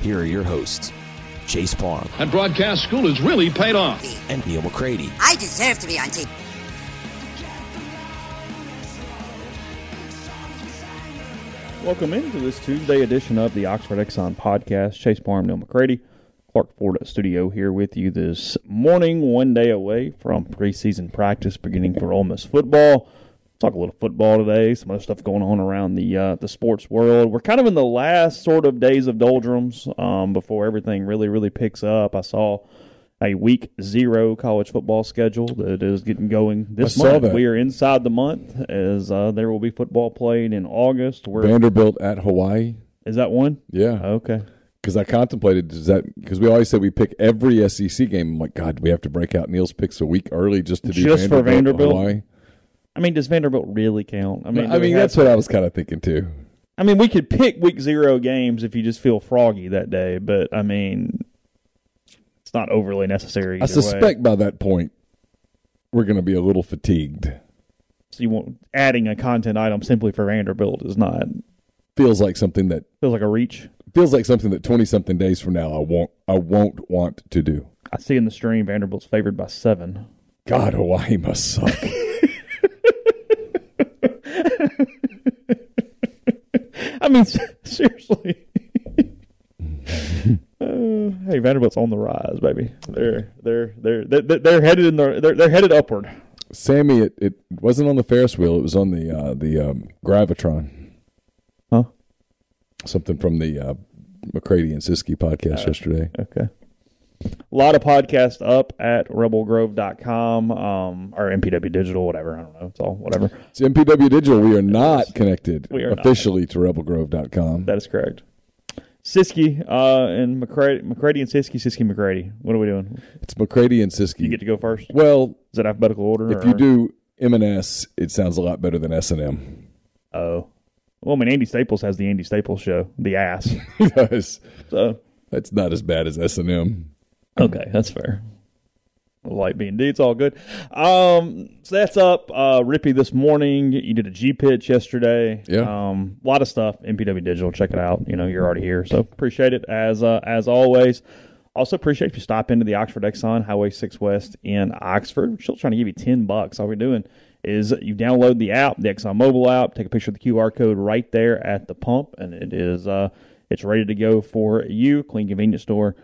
here are your hosts, Chase Palm. And broadcast school has really paid off. and Neil McCready. I deserve to be on TV. Welcome into this Tuesday edition of the Oxford Exxon podcast. Chase Parham, Neil McCready, Clark Ford Studio here with you this morning, one day away from preseason practice beginning for Ole Miss football. Talk a little football today, some other stuff going on around the uh, the sports world. We're kind of in the last sort of days of doldrums um, before everything really, really picks up. I saw a week zero college football schedule that is getting going this month. that. We are inside the month as uh, there will be football played in August. We're Vanderbilt at Hawaii. is that one? Yeah, Okay. because I contemplated does that because we always said we pick every SEC game. I'm like, God, do we have to break out Neil's picks a week early just to do Just for Vanderbilt? Hawaii? I mean, does Vanderbilt really count? I mean, I mean, that's what I was kind of thinking too. I mean, we could pick week zero games if you just feel froggy that day, but I mean, it's not overly necessary. I either way. suspect by that point we're going to be a little fatigued. So you want adding a content item simply for Vanderbilt is not Feels like something that feels like a reach. feels like something that twenty something days from now I won't I won't want to do. I see in the stream Vanderbilt's favored by seven. God, Hawaii must suck. I mean, seriously. Uh, hey, Vanderbilt's on the rise, baby. They're they're they're they're, they're headed in the they're, they're headed upward. Sammy, it, it wasn't on the Ferris wheel. It was on the uh, the um, Gravitron. Huh? Something from the uh, McCready and Siski podcast yesterday. Okay. A lot of podcasts up at rebelgrove.com um, or MPW Digital, whatever. I don't know. It's all whatever. It's MPW Digital. We are not connected We are not. officially to rebelgrove.com. That is correct. Siski uh, and McCready, McCready and Siski, Siskey McCready. What are we doing? It's McCready and Siski. You get to go first. well, Is it alphabetical order? if you do M and S, it sounds a lot better than S and M. Oh. Well, I mean, Andy Staples has the Andy Staples show, The Ass. Yes, So, that's not as bad as S and M. okay, that's fair. Light B and D, it's all good. Um, so that's up. Uh, Rippy this morning. You did a G pitch yesterday. Yeah. Um, a lot of stuff. MPW Digital. Check it out. You know, you're already here, so appreciate it as uh, as always. Also appreciate if you stop into the Oxford Exxon Highway Six West in Oxford. We're still trying to give you ten bucks. All we're doing is you download the app, the Exxon mobile app, take a picture of the QR code right there at the pump, and it is uh, it's ready to go for you. Clean, convenience store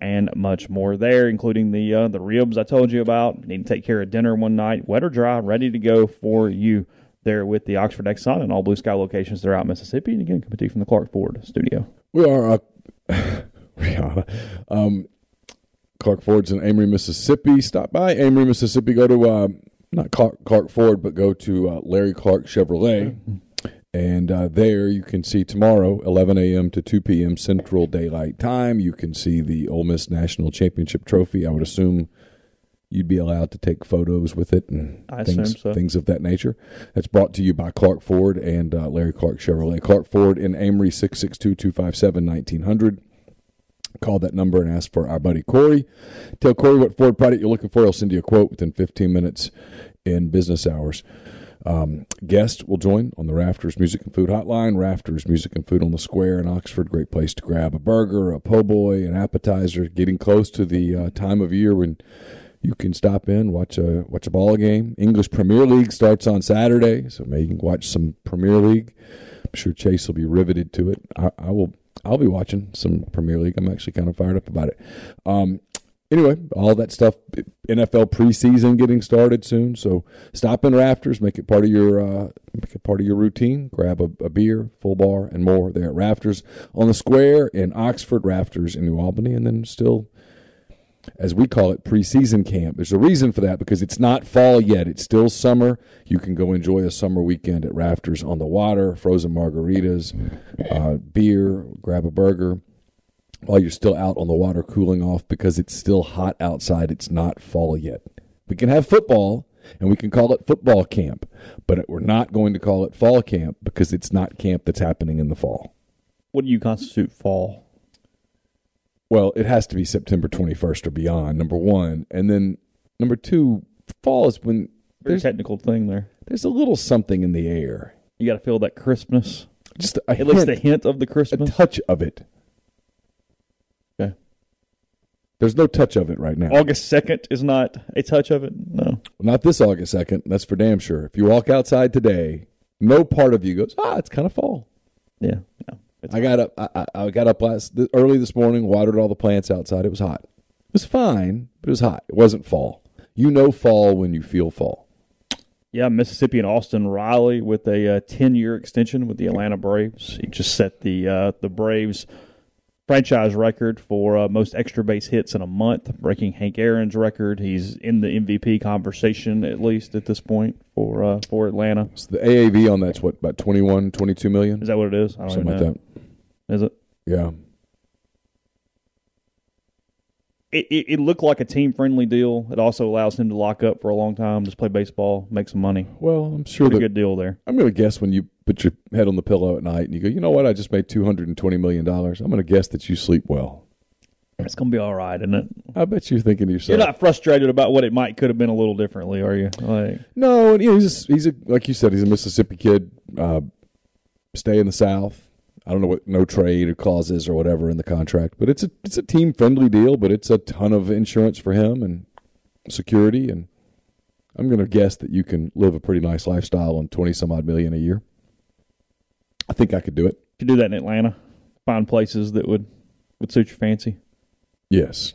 and much more there, including the uh, the ribs I told you about. Need to take care of dinner one night, wet or dry, ready to go for you there with the Oxford Exxon and all Blue Sky locations throughout Mississippi. And again, coming to you from the Clark Ford studio. We are. Uh, we are. Um, Clark Ford's in Amory, Mississippi. Stop by Amory, Mississippi. Go to uh, not Clark, Clark Ford, but go to uh, Larry Clark Chevrolet. And uh, there you can see tomorrow, 11 a.m. to 2 p.m. Central Daylight Time. You can see the Ole Miss National Championship Trophy. I would assume you'd be allowed to take photos with it and I things, so. things of that nature. That's brought to you by Clark Ford and uh, Larry Clark Chevrolet. Clark Ford in Amory, 662 257 1900. Call that number and ask for our buddy Corey. Tell Corey what Ford product you're looking for. He'll send you a quote within 15 minutes. in business hours. Um, guest will join on the Rafters Music and Food Hotline. Rafters Music and Food on the Square in Oxford. Great place to grab a burger, a po' boy, an appetizer. Getting close to the uh, time of year when you can stop in, watch a watch a ball game. English Premier League starts on Saturday, so maybe you can watch some Premier League. I'm sure Chase will be riveted to it. I, I will. I'll be watching some Premier League. I'm actually kind of fired up about it. Um, anyway, all that stuff. NFL preseason getting started soon, so stop in Rafters, make it part of your uh, make it part of your routine. Grab a, a, beer, full bar, and more there at Rafters on the Square in Oxford, Rafters in New Albany, and then still. As we call it, preseason camp. There's a reason for that because it's not fall yet. It's still summer. You can go enjoy a summer weekend at Rafters on the water, frozen margaritas, uh, beer, grab a burger while you're still out on the water cooling off because it's still hot outside. It's not fall yet. We can have football and we can call it football camp, but we're not going to call it fall camp because it's not camp that's happening in the fall. What do you constitute fall? Well, it has to be September 21st or beyond, number one. And then number two, fall is when there's a technical thing there. There's a little something in the air. You got to feel that crispness. Just a at hint, least the hint of the crispness. A touch of it. There's no touch of it right now. August 2nd is not a touch of it? No. Not this August 2nd. That's for damn sure. If you walk outside today, no part of you goes, ah, it's kind of fall. Yeah. No, I got up. I, I, got up last early this morning. Watered all the plants outside. It was hot. It was fine, but it was hot. It wasn't fall. You know fall when you feel fall. Yeah, Mississippi and Austin Riley with a ten-year extension with the Atlanta Braves. He just set the uh, the Braves franchise record for uh, most extra base hits in a month, breaking Hank Aaron's record. He's in the MVP conversation at least at this point for uh, for Atlanta. So the AAV on that's what about 21, 22 million? Is that what it is? Something like that. Is it? Yeah. It, it, it, looked like a team friendly deal. It also allows him to lock up for a long time, just play baseball, make some money. Well, I'm sure a good deal there. I'm going to guess when you put your head on the pillow at night and you go, you know what, I just made two hundred and twenty million dollars. I'm going to guess that you sleep well. It's going to be all right, isn't it? I bet you're thinking to yourself. You're not frustrated about what it might could have been a little differently, are you? Like, no, you know, he's a, he's a like you said, he's a Mississippi kid. Uh, stay in the South I don't know what no trade or clauses or whatever in the contract, but it's a it's a team friendly deal, but it's a ton of insurance for him and security and I'm going to guess that you can live a pretty nice lifestyle on 20 some odd million a year. I think I could do it. Could do that in Atlanta. Find places that would would suit your fancy. Yes.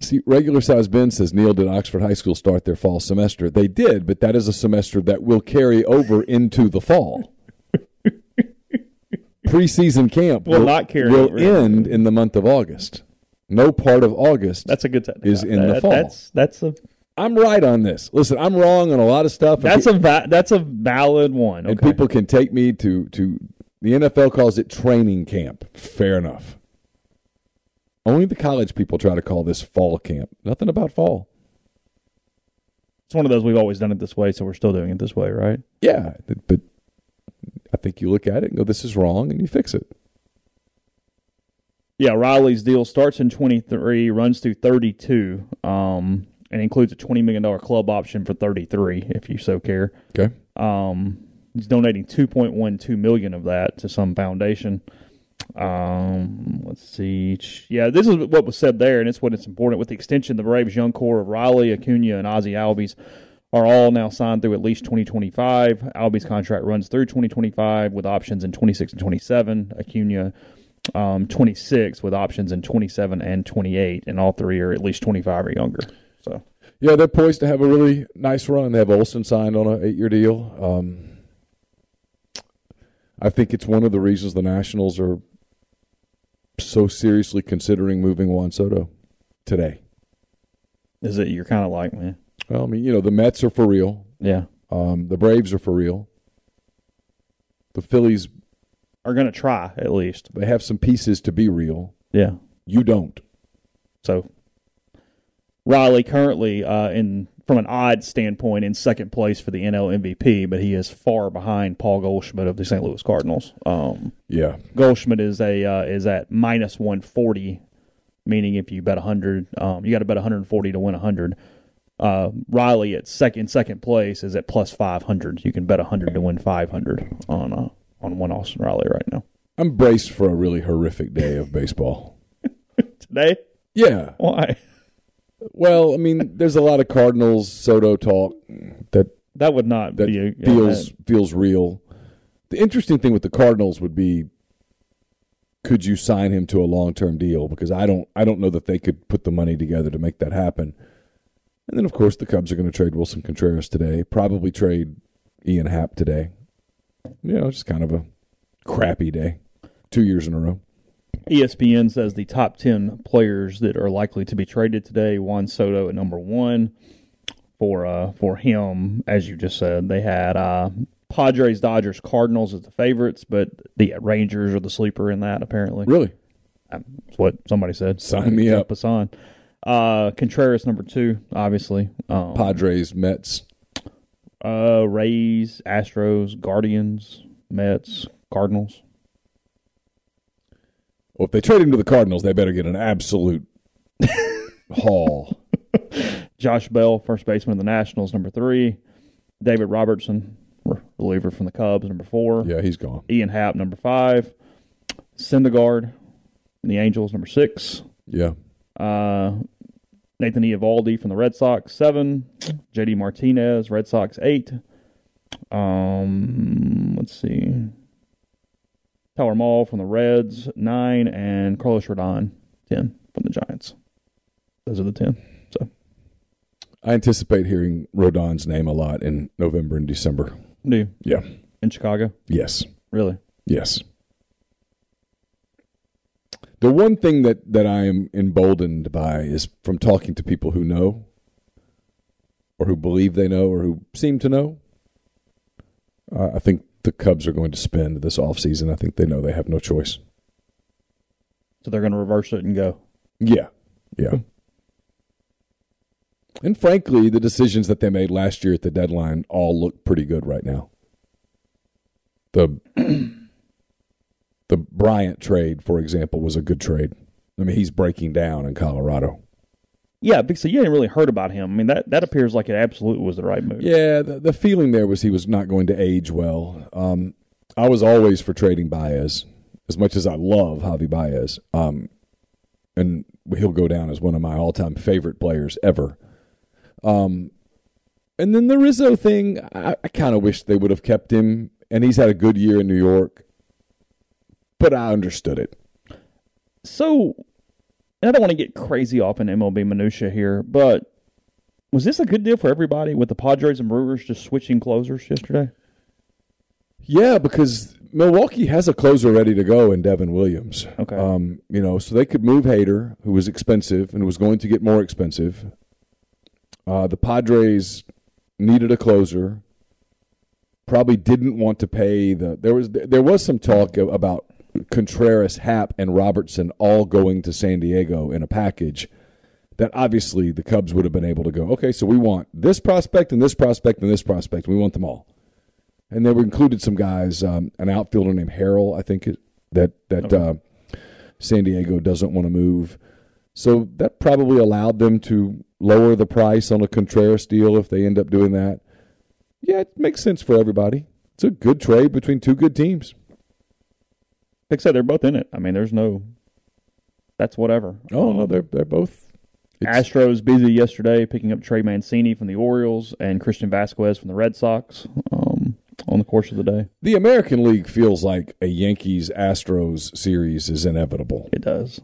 See, regular size Ben says Neil did Oxford High School start their fall semester. They did, but that is a semester that will carry over into the fall preseason camp will, will not carry will end in the month of August. No part of August. That's a good technique. Is in that, the fall. That's that's a. I'm right on this. Listen, I'm wrong on a lot of stuff. That's a va- that's a valid one. Okay. And people can take me to to the NFL calls it training camp. Fair enough. Only the college people try to call this fall camp. Nothing about fall. It's one of those we've always done it this way, so we're still doing it this way, right? Yeah, but I think you look at it and go, this is wrong, and you fix it. Yeah, Riley's deal starts in 23, runs through 32, um, and includes a $20 million club option for 33, if you so care. Okay. Um, he's donating 2.12 million of that to some foundation. Um, let's see. Yeah, this is what was said there, and it's what it's important. With the extension, the Braves' young core of Riley, Acuna, and Ozzie Albies are all now signed through at least 2025. Albies' contract runs through 2025 with options in 26 and 27. Acuna, um, 26 with options in 27 and 28, and all three are at least 25 or younger. So, yeah, they're poised to have a really nice run. They have Olson signed on an eight-year deal. Um, I think it's one of the reasons the Nationals are so seriously considering moving Juan Soto today. Is it you're kind of like, man? Well, I mean, you know, the Mets are for real. Yeah. Um, the Braves are for real. The Phillies are going to try at least. They have some pieces to be real. Yeah. You don't. So Riley currently uh, in from an odd standpoint in second place for the NL MVP, but he is far behind Paul Goldschmidt of the St. Louis Cardinals. Um, yeah, Goldschmidt is a uh, is at minus one forty, meaning if you bet hundred, um, you got to bet one hundred and forty to win hundred. Uh, Riley at second second place is at plus five hundred. You can bet hundred to win five hundred on uh, on one Austin Riley right now. I'm braced for a really horrific day of baseball. Today, Yeah. why? Well, I mean, there's a lot of Cardinals Soto talk that That would not that be a, feels feels real. The interesting thing with the Cardinals would be could you sign him to a long term deal? Because I don't I don't know that they could put the money together to make that happen. And then of course the Cubs are going to trade Willson Contreras today, probably trade Ian Happ today. You know, just kind of a crappy day. Two years in a row. ESPN says the top 10 players that are likely to be traded today, Juan Soto at number one. For uh, for him, as you just said, they had uh, Padres, Dodgers, Cardinals as the favorites, but the Rangers are the sleeper in that, apparently. Really? That's what somebody said. Sign me up. Passan. Uh, Contreras, number two, obviously. Um, Padres, Mets. uh, Rays, Astros, Guardians, Mets, Cardinals. Well, if they trade him to the Cardinals, they better get an absolute haul. Josh Bell, first baseman of the Nationals, number three. David Robertson, reliever from the Cubs, number four. Yeah, he's gone. Ian Happ, number five. Syndergaard, the Angels, number six. Yeah. Uh, Nathan Eovaldi from the Red Sox, seven. JD Martinez, Red Sox, eight. Um, let's see. Tyler Mahle from the Reds, nine, and Carlos Rodon, ten from the Giants. Those are the ten. So, I anticipate hearing Rodon's name a lot in November and December. do Yeah. in Chicago, Yes. really? Yes. The one thing that, that I am emboldened by is from talking to people who know, or who believe they know, or who seem to know. Uh, I think the Cubs are going to spend this offseason. I think they know they have no choice. So they're going to reverse it and go. Yeah. Yeah. And frankly, the decisions that they made last year at the deadline all look pretty good right now. The the Bryant trade, for example, was a good trade. I mean, he's breaking down in Colorado. Yeah, because you hadn't really heard about him. I mean, that, that appears like it absolutely was the right move. Yeah, the, the feeling there was he was not going to age well. Um, I was always for trading Baez, as much as I love Javi Baez. Um, and he'll go down as one of my all-time favorite players ever. Um, and then the Rizzo thing, I, I kind of wish they would have kept him. And he's had a good year in New York, but I understood it. So, and I don't want to get crazy off in MLB minutia here, but was this a good deal for everybody with the Padres and Brewers just switching closers yesterday? Yeah, because Milwaukee has a closer ready to go in Devin Williams. Okay. Um, you know, so they could move Hader, who was expensive and was going to get more expensive. Uh, the Padres needed a closer. Probably didn't want to pay the. There was there was some talk about Contreras, Happ, and Robertson all going to San Diego in a package. That obviously the Cubs would have been able to go. Okay, so we want this prospect and this prospect and this prospect. We want them all and they were included some guys, um, an outfielder named Harrell, I think it, that that uh, San Diego doesn't want to move. So that probably allowed them to lower the price on a Contreras deal if they end up doing that. Yeah, it makes sense for everybody. It's a good trade between two good teams. Like I said, they're both in it. I mean, there's no. That's whatever. Oh no, they're they're both. Astros busy yesterday picking up Trey Mancini from the Orioles and Christian Vázquez from the Red Sox um, on the course of the day. the American League feels like a Yankees Astros series is inevitable. It does.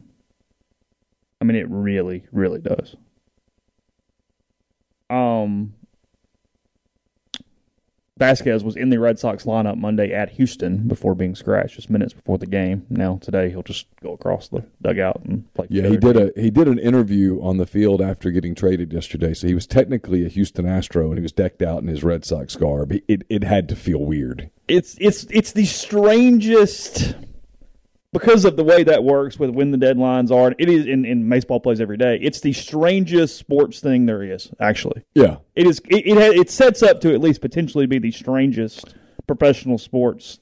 I mean, it really, really does. Um, Vázquez was in the Red Sox lineup Monday at Houston before being scratched, just minutes before the game. Now today he'll just go across the dugout and play. Yeah, he did team. a he did an interview on the field after getting traded yesterday. So he was technically a Houston Astro, and he was decked out in his Red Sox garb. It it, it had to feel weird. It's it's it's the strangest because of the way that works with when the deadlines are. It is in, in baseball plays every day. It's the strangest sports thing there is. Actually, Yeah, It is. It it, it sets up to at least potentially be the strangest professional sports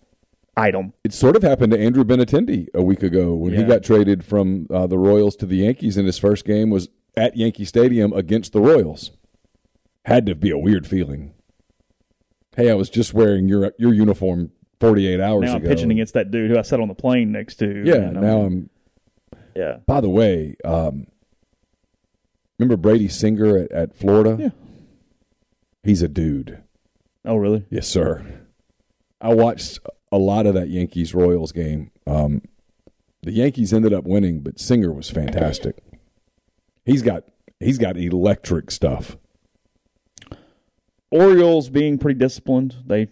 item. it sort of happened to Andrew Benintendi a week ago when he got traded from uh, the Royals to the Yankees, and his first game was at Yankee Stadium against the Royals. had to be a weird feeling. Hey, I was just wearing your your uniform 48 hours ago. now I'm pitching against that dude who I sat on the plane next to. Yeah, now I'm. yeah. By the way, um, remember Brady Singer at, at Florida? Yeah. He's a dude. Oh, really? Yes, sir. I watched a lot of that Yankees Royals game. Um, the Yankees ended up winning, but Singer was fantastic. He's got he's got electric stuff. Orioles being pretty disciplined. They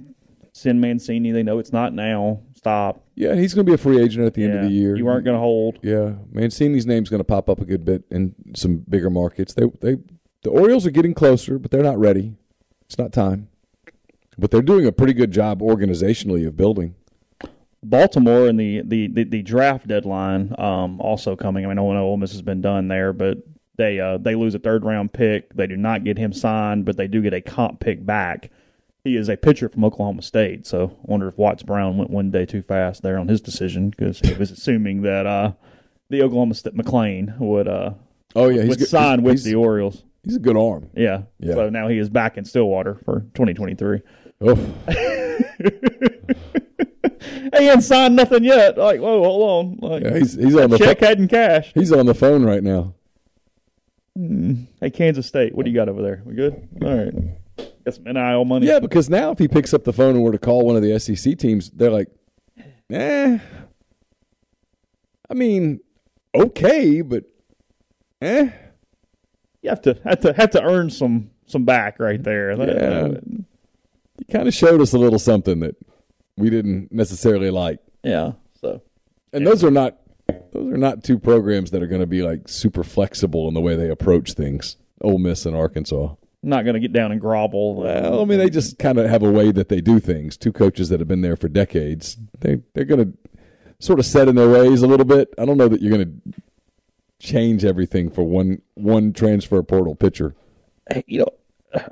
send Mancini. They know it's not now. Stop. Yeah, he's going to be a free agent at the end of the year. You weren't going to hold. Yeah, Mancini's name's going to pop up a good bit in some bigger markets. They they the Orioles are getting closer, but they're not ready. It's not time. But they're doing a pretty good job organizationally of building. Baltimore and the, the, the, the draft deadline um, also coming. I mean, I don't know Ole Miss has been done there, but they uh, they lose a third round pick. They do not get him signed, but they do get a comp pick back. He is a pitcher from Oklahoma State, so I wonder if Watts Brown went one day too fast there on his decision because he was assuming that uh, the Oklahoma State McLean would uh, Oh yeah, he's would good. sign with the Orioles. he's a good arm. Yeah. Yeah. So now he is back in Stillwater for 2023. Oh, He ain't signed nothing yet. Like, whoa, hold on. Like, yeah, he's he's on the check head and cash. he's on the phone right now. Hey, Kansas State, what do you got over there? We good? All right. Got some NIL money? Yeah, because now if he picks up the phone and were to call one of the SEC teams, they're like, eh. I mean, okay, but eh. You have to have to have to earn some some back right there. Yeah. He kind of showed us a little something that we didn't necessarily like. Yeah. So And those are not those are not two programs that are going to be like super flexible in the way they approach things. Ole Miss and Arkansas. Not going to get down and grovel. Well, I mean, they just kind of have a way that they do things. Two coaches that have been there for decades. They they're going to sort of set in their ways a little bit. I don't know that you're going to change everything for one one transfer portal pitcher. You know,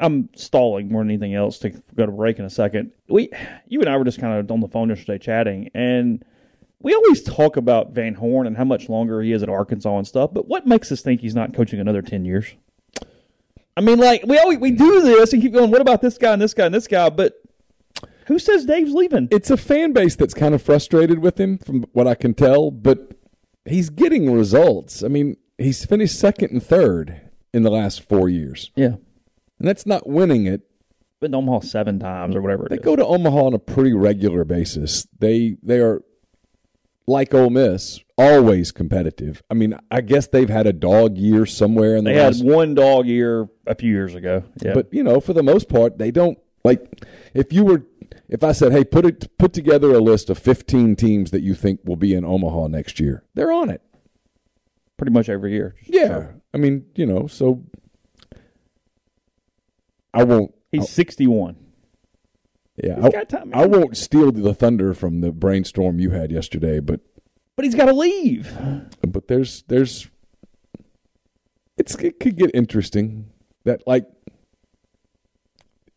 I'm stalling more than anything else to go to break in a second. We, you and I were just kind of on the phone yesterday chatting, and we always talk about Van Horn and how much longer he is at Arkansas and stuff. But what makes us think he's not coaching another ten years? I mean, like we always we do this and keep going. What about this guy and this guy and this guy? But who says Dave's leaving? It's a fan base that's kind of frustrated with him, from what I can tell. But he's getting results. I mean, he's finished second and third in the last four years, Yeah, and that's not winning it. been to Omaha seven times or whatever. It They is. go to Omaha on a pretty regular basis. They they are like Ole Miss, always competitive. I mean, I guess they've had a dog year somewhere in the They had one dog year a few years ago. Yeah, but you know, for the most part, they don't like. If you were, if I said, "Hey, put it put together a list of fifteen teams that you think will be in Omaha next year," they're on it. pretty much every year. Yeah, I mean, you know, so I won't. He's sixty-one. Yeah, I, time, I won't steal the thunder from the brainstorm you had yesterday, but But he's got to leave. but there's there's it's it could get interesting that like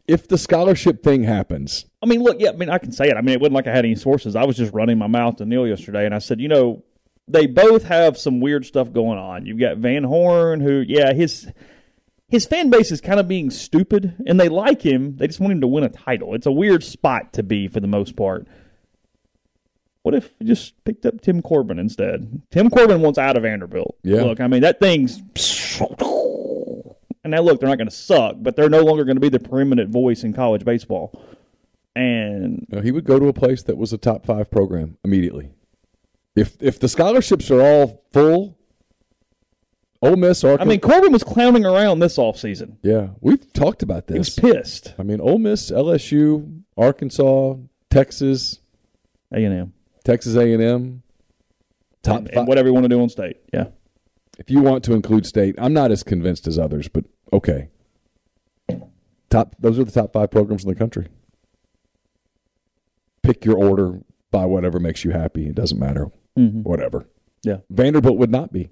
if the scholarship thing happens I mean, look, yeah, I mean, I can say it. I mean, it wasn't like I had any sources. I was just running my mouth to Neil yesterday, and I said, you know, they both have some weird stuff going on. You've got Van Horn, who, yeah, his his fan base is kind of being stupid, and they like him. They just want him to win a title. It's a weird spot to be for the most part. What if we just picked up Tim Corbin instead? Tim Corbin wants out of Vanderbilt. Yeah. Look, I mean, that thing's. And now, look, they're not going to suck, but they're no longer going to be the preeminent voice in college baseball. And know, he would go to a place that was a top five program immediately if if the scholarships are all full Ole Miss Arkansas I mean, Corbin was clowning around this offseason. yeah we've talked about this. He was pissed. I mean Ole Miss LSU Arkansas Texas A&M. Texas A&M top And, five and whatever you want to do on state. Yeah. if you want to include state, I'm not as convinced as others, but okay. Top those are the top five programs in the country. Pick your order by whatever makes you happy. It doesn't matter. Mm-hmm. Whatever. Yeah. Vanderbilt would not be.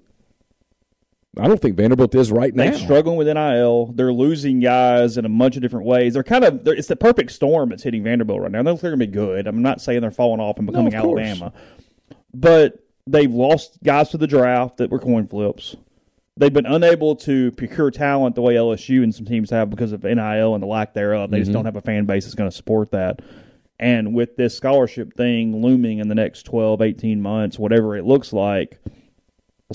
I don't think Vanderbilt is right now. They're struggling with NIL. They're losing guys in a bunch of different ways. They're kind of they're, it's the perfect storm that's hitting Vanderbilt right now. They're going to be good. I'm not saying they're falling off and becoming of. Alabama, but they've lost guys to the draft that were coin flips. they've been unable to procure talent the way LSU and some teams have because of NIL and the lack thereof. They just mm-hmm. don't have a fan base that's going to support that. And with this scholarship thing looming in the next 12, 18 months, whatever it looks like,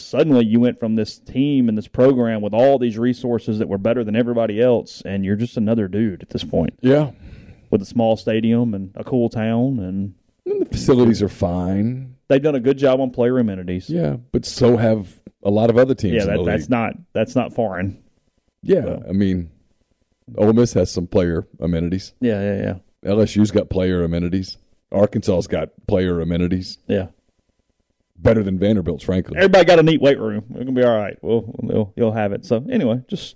suddenly you went from this team and this program with all these resources that were better than everybody else, and you're just another dude at this point Yeah. with a small stadium and a cool town. And And the facilities are fine. they've done a good job on player amenities. Yeah, but so have a lot of other teams. Yeah, that, that's not that's not foreign. Yeah, I mean, Ole Miss has some player amenities. Yeah, yeah, yeah, LSU's got player amenities. Arkansas's got player amenities. yeah. Better than Vanderbilt's, frankly. Everybody got a neat weight room. We're gonna be all right. We'll, we'll you'll have it. So anyway, just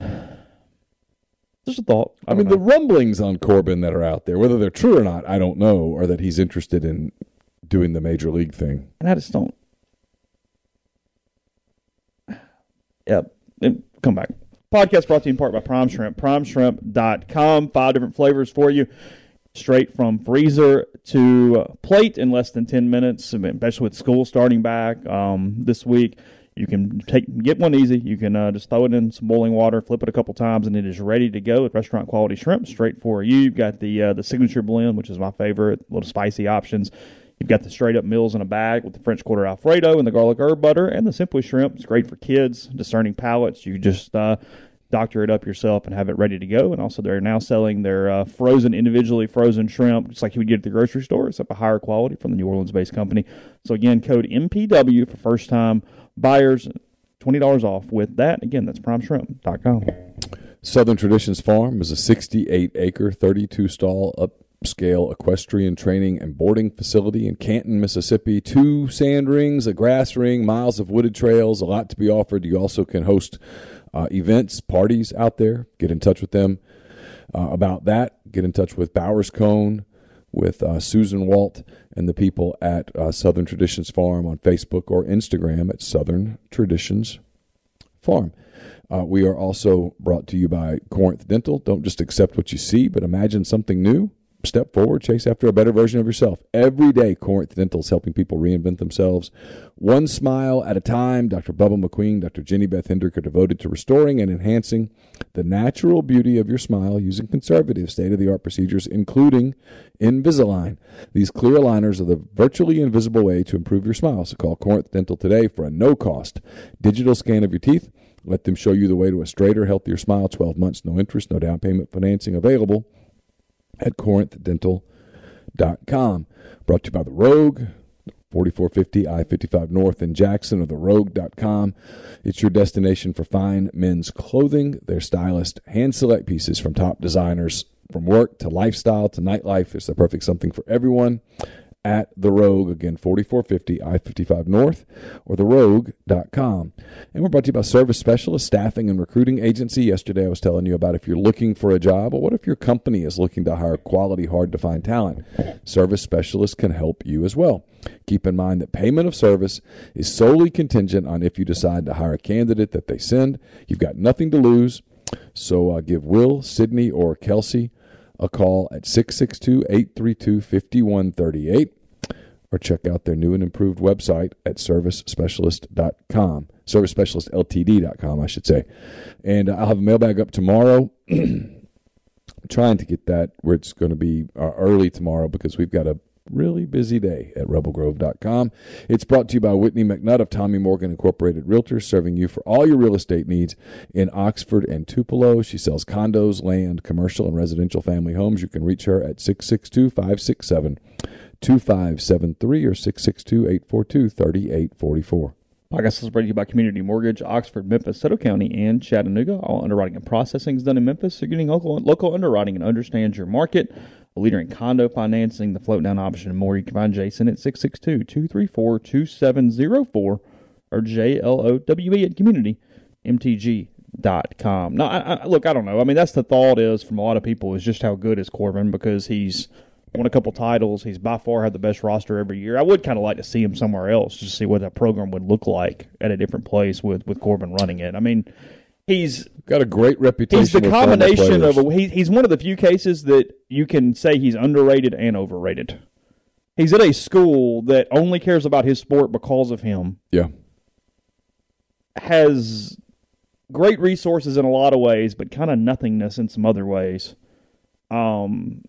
just a thought. I mean, the rumblings on Corbin that are out there, whether they're true or not, I don't know, are that he's interested in doing the major league thing. and I just don't. Yeah, come back. Podcast brought to you in part by Prime Shrimp. PrimeShrimp.com. Five different flavors for you, straight from freezer to plate in less than 10 minutes, especially with school starting back um, this week. You can take get one easy. You can uh, just throw it in some boiling water, flip it a couple times, and it is ready to go with restaurant quality shrimp straight for you. You've got the uh, the signature blend, which is my favorite, little spicy options. You've got the straight up meals in a bag with the French Quarter Alfredo and the garlic herb butter and the Simply Shrimp. It's great for kids, discerning palates. You just uh, doctor it up yourself and have it ready to go. And also, they're now selling their uh, frozen, individually frozen shrimp, just like you would get at the grocery store, except a higher quality from the New Orleans based company. So, again, code MPW for first time buyers, $20 off with that. Again, that's primeshrimp.com. Southern Traditions Farm is a 68 acre, 32 stall upscale equestrian training and boarding facility in Canton, Mississippi. Two sand rings, a grass ring, miles of wooded trails, a lot to be offered. You also can host uh, events, parties out there. Get in touch with them uh, about that. Get in touch with Bowers Cone, with uh, Susan Walt, and the people at uh, Southern Traditions Farm on Facebook or Instagram at Southern Traditions Farm. Uh, we are also brought to you by Corinth Dental. Don't just accept what you see, but imagine something new. Step forward, chase after a better version of yourself. Every day, Corinth Dental is helping people reinvent themselves. One smile at a time. Dr. Bubba McQueen, Dr. Jenny Beth Hendrick are devoted to restoring and enhancing the natural beauty of your smile using conservative, state of the art procedures, including Invisalign. These clear aligners are the virtually invisible way to improve your smile. So call Corinth Dental today for a no cost digital scan of your teeth. Let them show you the way to a straighter, healthier smile. 12 months, no interest, no down payment financing available at corinthdental.com. Brought to you by The Rogue, 4450 I 55 North in Jackson, or therogue.com. It's your destination for fine men's clothing. Their stylist hand select pieces from top designers from work to lifestyle to nightlife. It's the perfect something for everyone at The Rogue, again, 4450 I 55 North, or therogue.com. And we're brought to you by Service Specialist Staffing and Recruiting Agency. Yesterday I was telling you about if you're looking for a job, or what if your company is looking to hire quality, hard to find talent? Service Specialist can help you as well. Keep in mind that payment of service is solely contingent on if you decide to hire a candidate that they send. You've got nothing to lose. So uh, give Will, Sydney, or Kelsey a call at 662 832 5138 or check out their new and improved website at servicespecialist.com. Servicespecialistltd.com, I should say. And I'll have a mailbag up tomorrow. trying to get that where it's going to be uh, early tomorrow because we've got a really busy day at rebelgrove.com. It's brought to you by Whitney McNutt of Tommy Morgan Incorporated Realtors, serving you for all your real estate needs in Oxford and Tupelo. She sells condos, land, commercial, and residential family homes. You can reach her at 662 567 2573 or 662 842 3844. Podcast is brought to you by Community Mortgage, Oxford, Memphis, Soto County, and Chattanooga. All underwriting and processing is done in Memphis, so getting local, local underwriting and understands your market. A leader in condo financing, the float down option, and more. You can find Jason at 662 234 2704 or JLOWE at communitymtg.com. No, I, I, look, I don't know. I mean, that's the thought is from a lot of people is just how good is Corbin because he's won a couple titles. He's by far had the best roster every year. I would kind of like to see him somewhere else to see what that program would look like at a different place with, with Corbin running it. I mean, he's Got a great reputation. he's the combination of a, he, he's one of the few cases that you can say he's underrated and overrated. He's at a school that only cares about his sport because of him. Yeah. has great resources in a lot of ways, but kind of nothingness in some other ways. Um,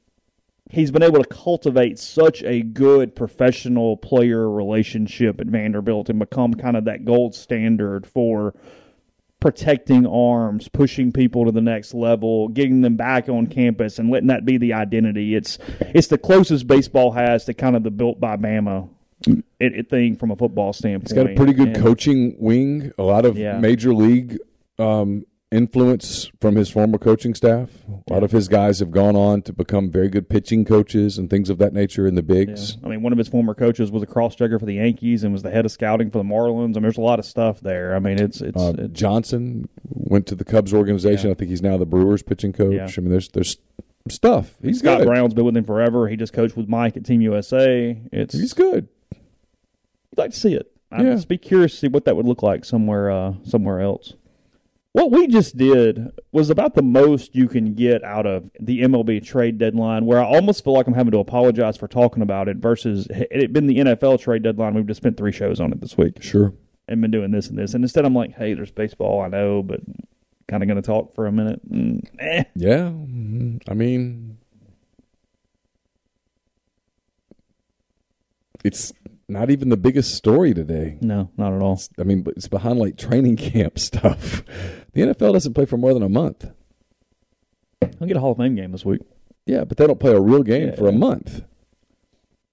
he's been able to cultivate such a good professional player relationship at Vanderbilt and become kind of that gold standard for protecting arms, pushing people to the next level, getting them back on campus, and letting that be the identity. It's it's the closest baseball has to kind of the built by Bama it, it thing from a football standpoint. It's got a pretty good And- coaching wing. A lot of Yeah. major league um, influence from his former coaching staff. A lot of his guys have gone on to become very good pitching coaches and things of that nature in the Yeah. bigs. I mean, one of his former coaches was a cross checker for the Yankees and was the head of scouting for the Marlins. I mean, there's a lot of stuff there. I mean, it's it's, Uh, it's Johnson went to the Cubs organization. Yeah. I think he's now the Brewers pitching coach. Yeah. I mean, there's there's stuff. He's Scott good. Brown's been with him forever. He just coached with Mike at Team USA. It's He's good. I'd like to see it. I'd Yeah. just be curious to see what that would look like somewhere uh, somewhere else. What we just did was about the most you can get out of the MLB trade deadline, where I almost feel like I'm having to apologize for talking about it versus it had been the NFL trade deadline. We've just spent three shows on it this week Sure. and been doing this and this. And instead, I'm like, hey, there's baseball, I know, but kind of going to talk for a minute. Mm, eh. Yeah. Mhm. I mean, it's not even the biggest story today. No, not at all. I mean, it's behind like training camp stuff. The NFL doesn't play for more than a month. I'll get a Hall of Fame game this week. Yeah, but they don't play a real game Yeah. for a month.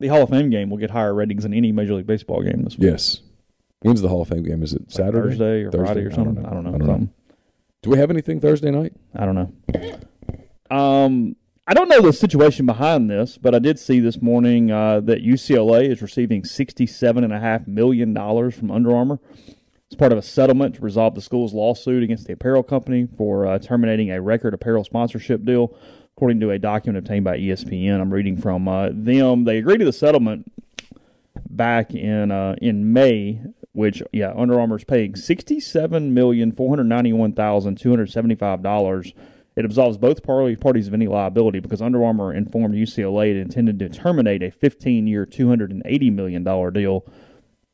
The Hall of Fame game will get higher ratings than any Major League Baseball game this week. Yes. When's the Hall of Fame game? Is it Saturday? Thursday or Thursday? Friday or something. I don't know. something. Do we have anything Thursday night? I don't know. Um, I don't know the situation behind this, but I did see this morning uh, that UCLA is receiving sixty-seven and a half million dollars from Under Armour. It's part of a settlement to resolve the school's lawsuit against the apparel company for uh, terminating a record apparel sponsorship deal. According to a document obtained by ESPN, I'm reading from uh, them. They agreed to the settlement back in uh, in May, which yeah, Under Armour is paying sixty-seven million four hundred ninety-one thousand two hundred seventy-five dollars. It absolves both parties of any liability because Under Armour informed UCLA it intended to terminate a fifteen-year, two hundred and eighty million dollar deal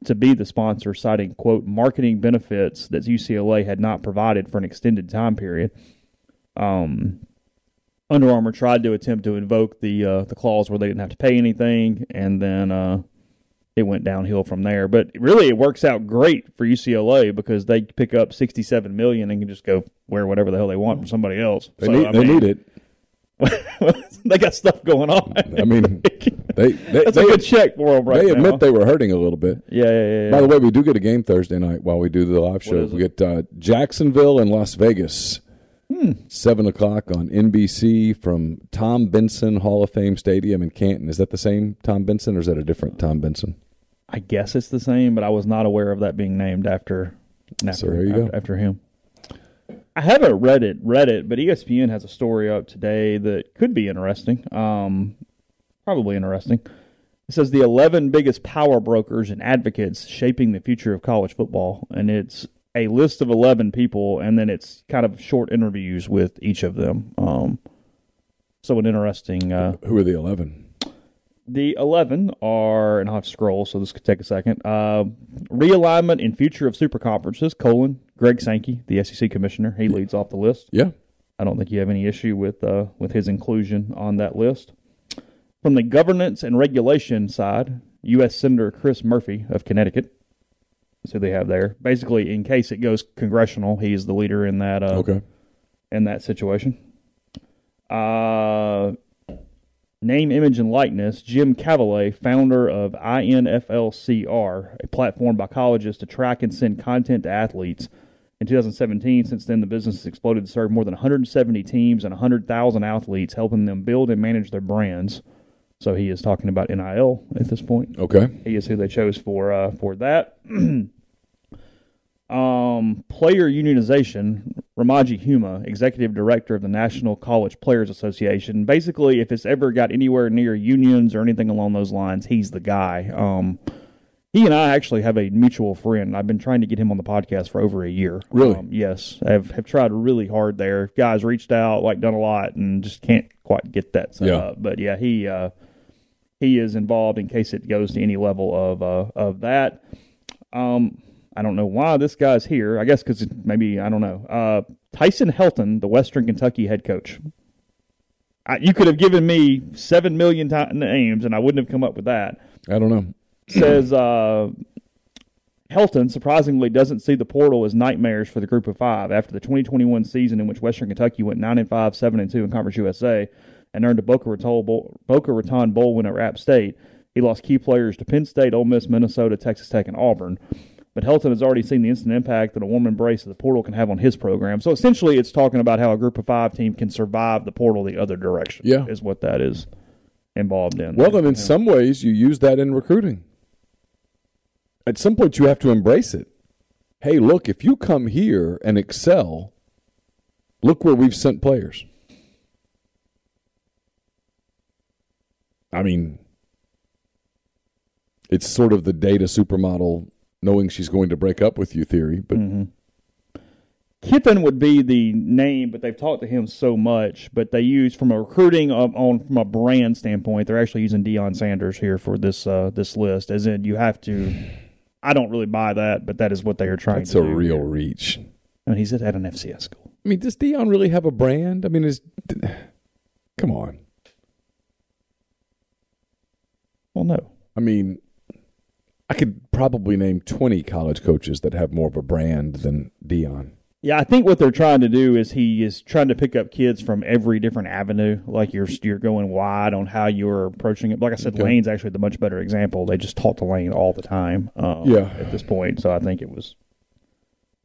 to be the sponsor, citing quote marketing benefits that UCLA had not provided for an extended time period. Um, Under Armour tried to attempt to invoke the uh, the clause where they didn't have to pay anything, and then uh, it went downhill from there. But really, it works out great for UCLA because they pick up sixty seven million and can just go wear whatever the hell they want from somebody else. They, So, need, I they need it. they got stuff going on. I mean, they they, That's they, a good check for them right they now. admit they were hurting a little bit. yeah, yeah, yeah. yeah. By the way, we do get a game Thursday night while we do the live show. We get uh, Jacksonville and Las Vegas. Hmm. Seven o'clock on NBC from Tom Benson Hall of Fame Stadium in Canton. Is that the same Tom Benson, or is that a different Tom Benson? I guess it's the same, but I was not aware of that being named after after, So there you after, go. after him. I haven't read it, read it, but ESPN has a story up today that could be interesting. Um, probably interesting. It says the 11 biggest power brokers and advocates shaping the future of college football, and it's a list of 11 people, and then it's kind of short interviews with each of them. Um, so an interesting. Uh, Who are the eleven? the 11 are, and I'll have to scroll, so this could take a second. Uh, realignment and future of super conferences, colon, Greg Sankey, the SEC commissioner. He leads off the list. Yeah, I don't think you have any issue with uh, with his inclusion on that list. From the governance and regulation side, U.S. Senator Chris Murphy of Connecticut. Who they have there. Basically, in case it goes congressional, he's the leader in that uh, okay. in that situation. Uh, name, image, and likeness. Jim Cavale, founder of INFLCR, a platform by colleges to track and send content to athletes. In 2017, since then, the business has exploded to serve more than 170 teams and 100,000 athletes, helping them build and manage their brands. So he is talking about NIL at this point. Okay. He is who they chose for uh, for that. um, player unionization. Ramogi Huma, executive director of the National College Players Association. Basically, if it's ever got anywhere near unions or anything along those lines, he's the guy. Um, he and I actually have a mutual friend. I've been trying to get him on the podcast for over a year. Really? Um, yes, have have tried really hard there. Guys reached out, like done a lot, and just can't quite get that set Yeah. up. But yeah, he uh, he is involved in case it goes to any level of uh, of that. Um, I don't know why this guy's here. I guess because maybe I don't know. Uh, Tyson Helton, the Western Kentucky head coach. I, you could have given me seven million t- names, and I wouldn't have come up with that. I don't know. Says uh, Helton surprisingly doesn't see the portal as nightmares for the group of five after the 2021 season in which Western Kentucky went nine and five, seven and two in Conference USA, and earned a Boca Raton Bowl, Boca Raton Bowl win at App State. He lost key players to Penn State, Ole Miss, Minnesota, Texas Tech, and Auburn. But Helton has already seen the instant impact that a warm embrace of the portal can have on his program. So essentially, it's talking about how a group of five team can survive the portal the other direction. Yeah. is what that is involved in. Well, then in some ways, you use that in recruiting. At some point, you have to embrace it. Hey, look, if you come here and excel, look where we've sent players. I mean, it's sort of the data supermodel knowing she's going to break up with you theory, but Kiffin would be the name, but they've talked to him so much. But they use from a recruiting on, on from a brand standpoint, they're actually using Deion Sanders here for this uh, this list. As in, you have to. I don't really buy that, but that is what they are trying that's to a do. real here. reach. I mean, he's at an FCS school. I mean, does Deion really have a brand? I mean, is come on. Well, no. I mean, I could probably name 20 college coaches that have more of a brand than Deion. Yeah, I think what they're trying to do is he is trying to pick up kids from every different avenue. Like you're you're going wide on how you're approaching it. Like I said, Okay. Lane's actually the much better example. They just talk to Lane all the time. Um, Yeah. At this point, so I think it was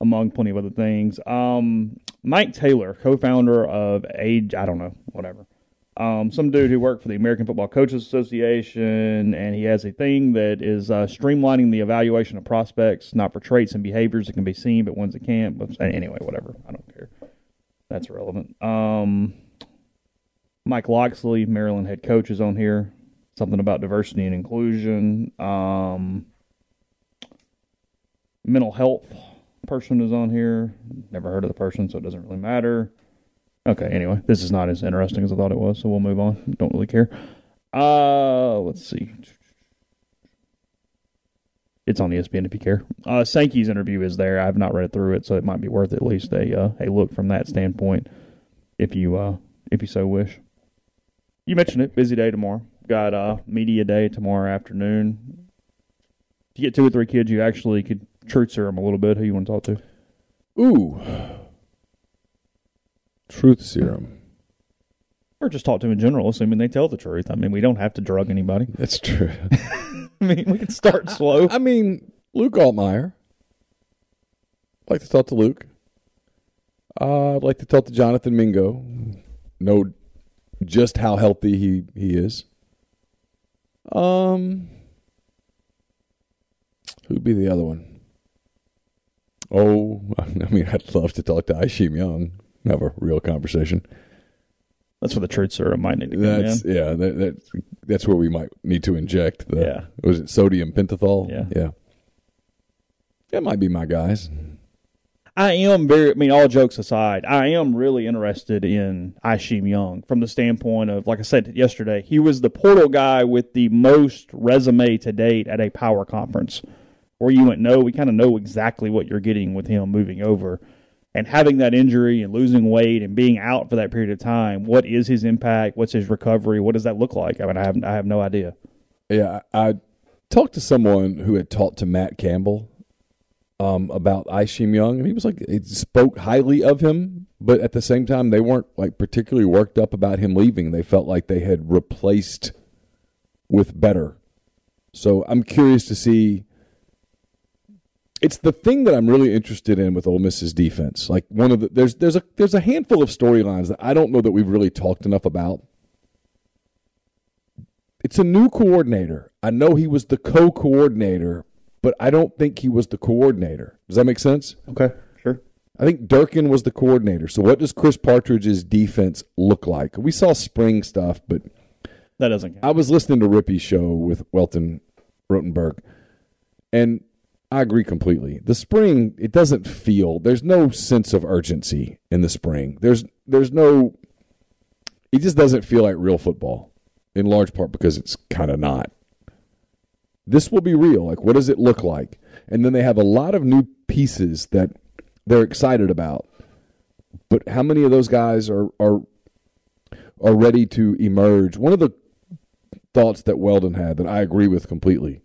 among plenty of other things. Um, Mike Taylor, co-founder of Age, I don't know, whatever. Um, some dude who worked for the American Football Coaches Association, and he has a thing that is uh, streamlining the evaluation of prospects, not for traits and behaviors that can be seen, but ones that can't. But anyway, whatever. I don't care. That's relevant. Um, Mike Locksley, Maryland head coach, is on here. Something about diversity and inclusion. Um, mental health person is on here. Never heard of the person, so it doesn't really matter. Okay, anyway, this is not as interesting as I thought it was, so we'll move on. Don't really care. Uh, let's see. It's on ESPN if you care. Uh, Sankey's interview is there. I've not read through it, so it might be worth at least a uh, a look from that standpoint, if you uh, if you so wish. You mentioned it. Busy day tomorrow. Got uh, media day tomorrow afternoon. If you get two or three kids, you actually could truth serum a little bit. Who you want to talk to? Ooh. Truth serum. Or just talk to them in general, assuming they tell the truth. I mean, we don't have to drug anybody. That's true. I mean, we can start slow. I mean, Luke Altmyer. I'd like to talk to Luke. Uh, I'd like to talk to Jonathan Mingo. Know just how healthy he, he is. Um, who'd be the other one? Oh, I mean, I'd love to talk to Isheem Young. Have a real conversation. That's where the truth serum might need to come That's in. yeah. That, that that's where we might need to inject the. Yeah. Was it sodium pentothal? Yeah. Yeah. That might be my guys. I am very. I mean, all jokes aside, I am really interested in Isheem Young from the standpoint of, like I said yesterday, he was the portal guy with the most resume to date at a power conference, where you went, no, we kind of know exactly what you're getting with him moving over, and having that injury and losing weight and being out for that period of time. What is his impact? What's his recovery? What does that look like? I mean, I have I have no idea. Yeah, I, talked to someone who had talked to Matt Campbell um, about Isheem Young, and he was like, he spoke highly of him, but at the same time, they weren't like particularly worked up about him leaving. They felt like they had replaced with better. So I'm curious to see. It's the thing that I'm really interested in with Ole Miss's defense. Like one of the there's there's a there's a handful of storylines that I don't know that we've really talked enough about it's a new coordinator. I know he was the co-coordinator, but I don't think he was the coordinator. Does that make sense? Okay, sure. I think Durkin was the coordinator. So what does Chris Partridge's defense look like? We saw spring stuff, but That doesn't count. I was listening to Rippy's show with Welton Rotenberg, and I agree completely. The spring, it doesn't feel there's no sense of urgency in the spring. There's there's no it just doesn't feel like real football, in large part because it's kind of not. This will be real. Like, what does it look like? and then they have a lot of new pieces that they're excited about. But how many of those guys are are are ready to emerge? One of the thoughts that Weldon had that I agree with completely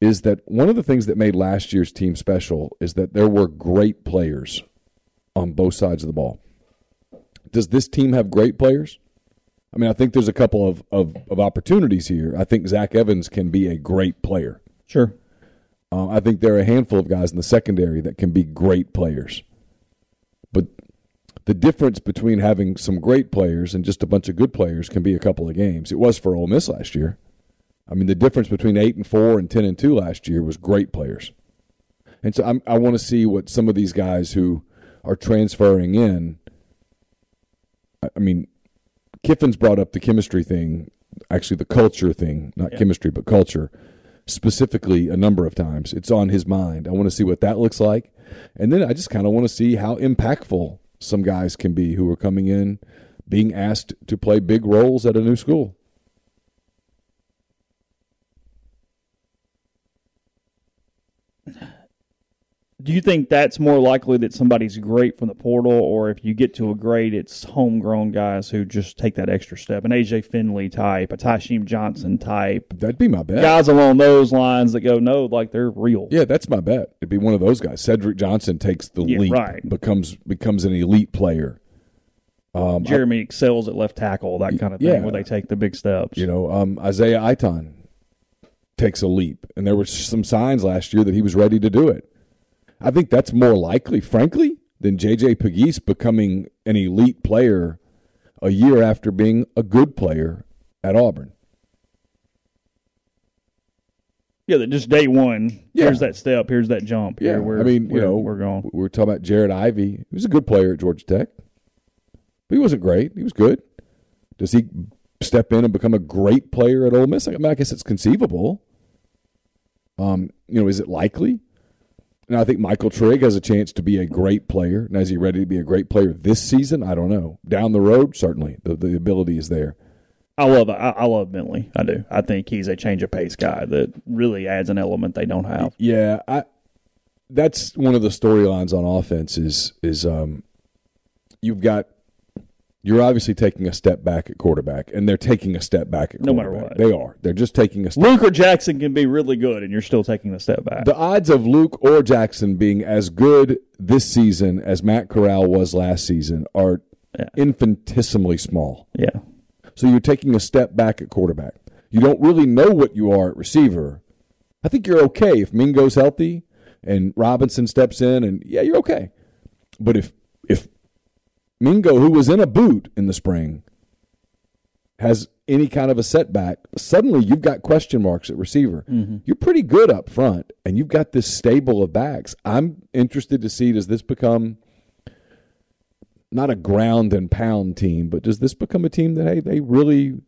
is that one of the things that made last year's team special is that there were great players on both sides of the ball. Does this team have great players? I mean, I think there's a couple of, of, of opportunities here. I think Zach Evans can be a great player. Sure. Uh, I think there are a handful of guys in the secondary that can be great players. But the difference between having some great players and just a bunch of good players can be a couple of games. It was for Ole Miss last year. I mean, the difference between eight and four and ten and two last year was great players. And so I'm, i want to see what some of these guys who are transferring in. I mean, Kiffin's brought up the chemistry thing, actually the culture thing, not yeah. chemistry but culture, specifically a number of times. It's on his mind. I want to see what that looks like, and then I just kind of want to see how impactful some guys can be who are coming in, being asked to play big roles at a new school. Do you think that's more likely that somebody's great from the portal, or if you get to a grade, it's homegrown guys who just take that extra step? An AJ Finley type, a Tysheem Johnson type. That'd be my bet. Guys along those lines that go, no, like they're real. Yeah, that's my bet. It'd be one of those guys. Cedric Johnson takes the yeah, leap, right. becomes becomes an elite player. Um, Jeremy I, excels at left tackle, that kind of thing, yeah. where they take the big steps. You know, um, Isaiah Iton takes a leap, and there were some signs last year that he was ready to do it. I think that's more likely, frankly, than J.J. Pegues becoming an elite player a year after being a good player at Auburn. Yeah, that just day one. Yeah. Here's that step. Here's that jump. Yeah, I mean, you know, we're going. We are talking about Jared Ivey. He was a good player at Georgia Tech, but he wasn't great. He was good. Does he step in and become a great player at Ole Miss? I, mean, I guess it's conceivable. Um, you know, is it likely? Now, I think Michael Trigg has a chance to be a great player. Now, is he ready to be a great player this season? I don't know. Down the road, certainly the the ability is there. I love I, I love Bentley. I do. I think he's a change of pace guy that really adds an element they don't have. Yeah, I. That's one of the storylines on offense is is um, you've got you're obviously taking a step back at quarterback, and they're taking a step back at no matter what. They are. They're just taking a step back. Luke or Jaxson can be really good, and you're still taking a step back. The odds of Luke or Jaxson being as good this season as Matt Corral was last season are yeah. infinitesimally small. Yeah. So you're taking a step back at quarterback. You don't really know what you are at receiver. I think you're okay if Mingo's healthy and Robinson steps in, and yeah, you're okay. But if if Mingo, who was in a boot in the spring, has any kind of a setback, suddenly you've got question marks at receiver. Mm-hmm. You're pretty good up front, and you've got this stable of backs. I'm interested to see does this become not a ground and pound team, but does this become a team that hey they really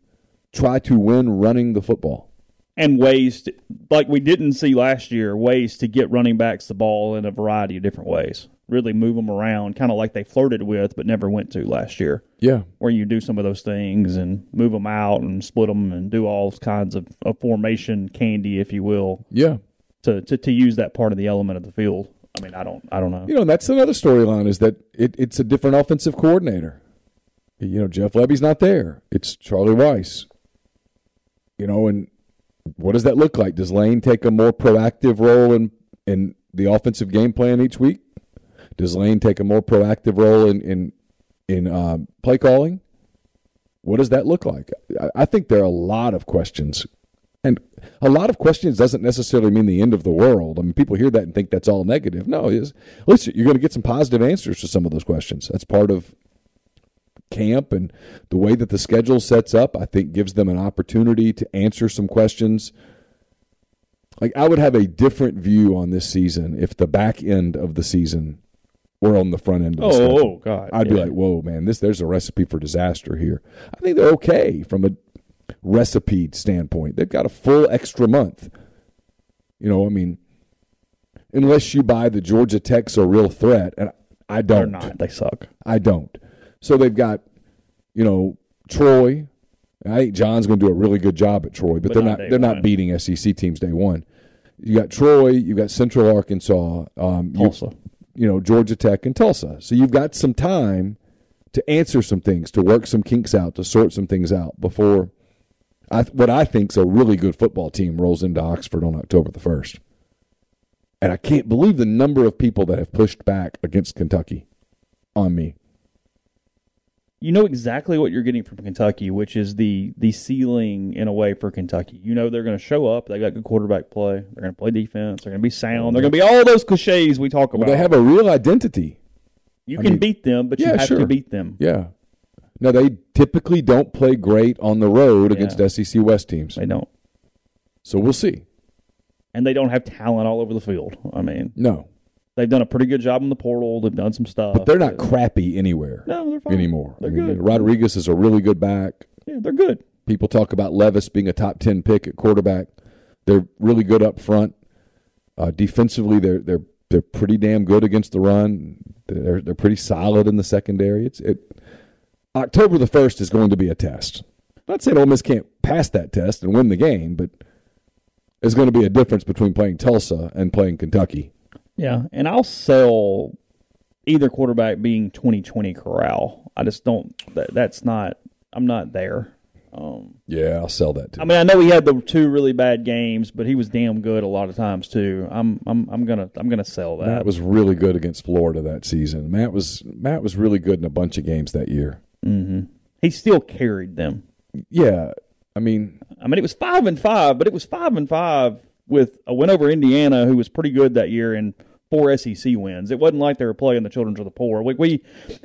try to win running the football? And ways to, like we didn't see last year, ways to get running backs the ball in a variety of different ways really move them around, kind of like they flirted with but never went to last year. Yeah, where you do some of those things and move them out and split them and do all kinds of, of formation candy, if you will. Yeah, to, to to use that part of the element of the field. I mean, I don't, I don't know. You know, that's another storyline is that it, it's a different offensive coordinator. You know, Jeff Lebby's not there. It's Charlie Weis. You know, and what does that look like? Does Lane take a more proactive role in in the offensive game plan each week? Does Lane take a more proactive role in in in uh, play calling? What does that look like? I, I think there are a lot of questions, and a lot of questions doesn't necessarily mean the end of the world. I mean, people hear that and think that's all negative. No, is listen, you're going to get some positive answers to some of those questions. That's part of camp and the way that the schedule sets up. I think gives them an opportunity to answer some questions like I would have a different view on this season if the back end of the season we're on the front end of the oh. Oh God. I'd yeah. be like, whoa, man, this there's a recipe for disaster here. I think they're okay from a recipe standpoint. They've got a full extra month. You know, I mean, unless you buy the Georgia Tech's a real threat, and I don't. They're not. They suck. I don't. So they've got, you know, Troy. I think John's going to do a really good job at Troy, but, but they're not. They're one. not beating SEC teams day one. You got Troy, you've got Central Arkansas, um, Tulsa. you know Georgia Tech and Tulsa. So you've got some time to answer some things, to work some kinks out, to sort some things out before I, what I think's a really good football team rolls into Oxford on October the first. And I can't believe the number of people that have pushed back against Kentucky on me. You know exactly what you're getting from Kentucky, which is the the ceiling in a way for Kentucky. You know they're going to show up. They got good quarterback play. They're going to play defense. They're going to be sound. They're going to be all those cliches we talk Well, about. they have a real identity. you I can mean- beat them, but you have sure. to beat them. Yeah. Now they typically don't play great on the road Yeah. against SEC West teams. They don't, So we'll see. and they don't have talent all over the field. I mean, No. They've done a pretty good job in the portal. They've done some stuff, But they're not crappy anywhere No, they're fine anymore. They're I mean, good. Rodriguez is a really good back. Yeah, they're good. People talk about Levis being a top ten pick at quarterback. They're really good up front. Uh, defensively, they're they're they're pretty damn good against the run. They're they're pretty solid in the secondary. It's it. October the first is going to be a test. I'm not saying Ole Miss can't pass that test and win the game, but there's going to be a difference between playing Tulsa and playing Kentucky. Yeah, and I'll sell either quarterback being 2020 Corral. I just don't. That, that's not. I'm not there. Um, Yeah, I'll sell that too. I mean, I know he had the two really bad games, but he was damn good a lot of times too. I'm, I'm, I'm gonna, I'm gonna sell that. Matt was really good against Florida that season. Matt was Matt was really good in a bunch of games that year. he still carried them. Yeah, I mean, I mean, it was five and five, but it was five and five with uh, a win over Indiana, who was pretty good that year, and four SEC wins. It wasn't like they were playing the children of the poor. We, we,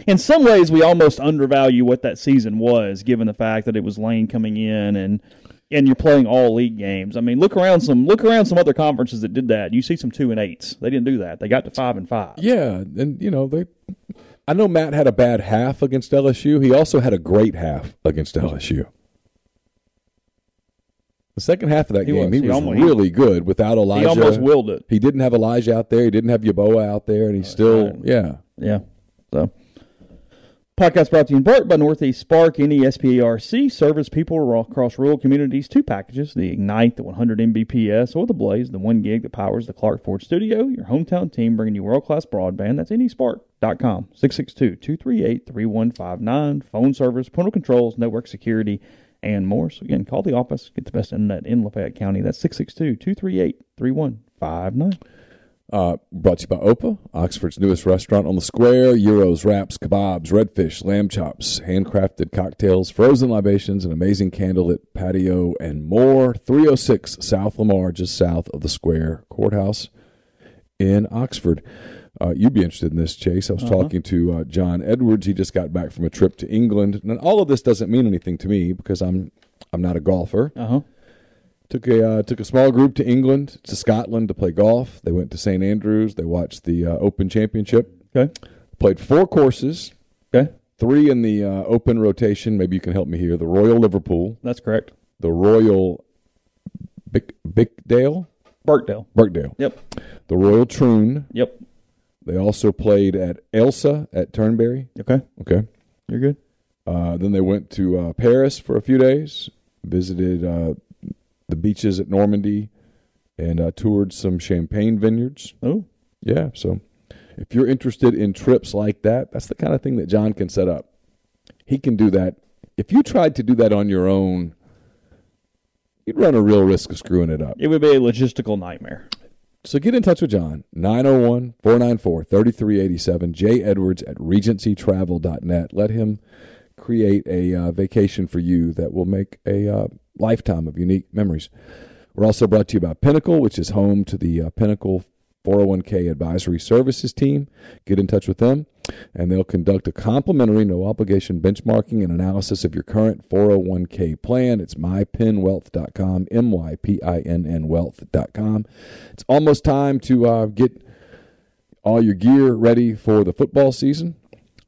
in some ways, we almost undervalue what that season was, given the fact that it was Lane coming in and and you're playing all league games. I mean, look around some look around some other conferences that did that. You see some two and eights. They didn't do that. They got to five and five. yeah, and you know they. I know Matt had a bad half against LSU. He also had a great half against LSU. The second half of that He game, was. he He was almost- really good without Elijah. He almost willed it. He didn't have Elijah out there. He didn't have Yeboah out there, and he still, right. yeah. Yeah. So, podcast brought to you in part by Northeast Spark, NESPARC, service people across rural communities. Two packages the Ignite, the 100 Mbps, or the Blaze, the one gig that powers the Clark Ford studio. Your hometown team bringing you world class broadband. That's nespark.com. 662 238 3159. Phone service, parental controls, network security, and more. So, again, call the office. Get the best internet in Lafayette County. That's 662 238 3159. Uh, brought to you by Opa, Oxford's newest restaurant on the square. Gyros, wraps, kebabs, redfish, lamb chops, handcrafted cocktails, frozen libations, an amazing candlelit patio, and more. 306 South Lamar, just south of the square courthouse in Oxford. Uh, you'd be interested in this, Chase. I was talking to uh, John Edwards. He just got back from a trip to England. And all of this doesn't mean anything to me because I'm I'm not a golfer. Uh huh. Took a uh, took a small group to England to Scotland to play golf. They went to St Andrews. They watched the uh, Open Championship. Okay. Played four courses, Okay. three in the uh, Open rotation. Maybe you can help me here. The Royal Liverpool, That's correct. the Royal Bic- Bickdale, Burkdale. Birkdale, Yep. the Royal Troon. Yep. They also played at Ailsa at Turnberry. Okay. Okay. You're good. Uh, then they went to uh, Paris for a few days, visited uh, the beaches at Normandy, and uh, toured some champagne vineyards. Oh, Yeah, so if you're interested in trips like that, that's the kind of thing that John can set up. He can do that. If you tried to do that on your own, you'd run a real risk of screwing it up. it would be a logistical nightmare. So get in touch with John, 901 494 3387, J. Edwards at regencytravel.net. Let him create a uh, vacation for you that will make a uh, lifetime of unique memories. We're also brought to you by Pinnacle, which is home to the uh, Pinnacle 401k advisory services team. Get in touch with them, and they'll conduct a complimentary, no obligation benchmarking and analysis of your current 401k plan. It's mypinnwealth.com, M Y P I N N wealth.com. It's almost time to uh, get all your gear ready for the football season.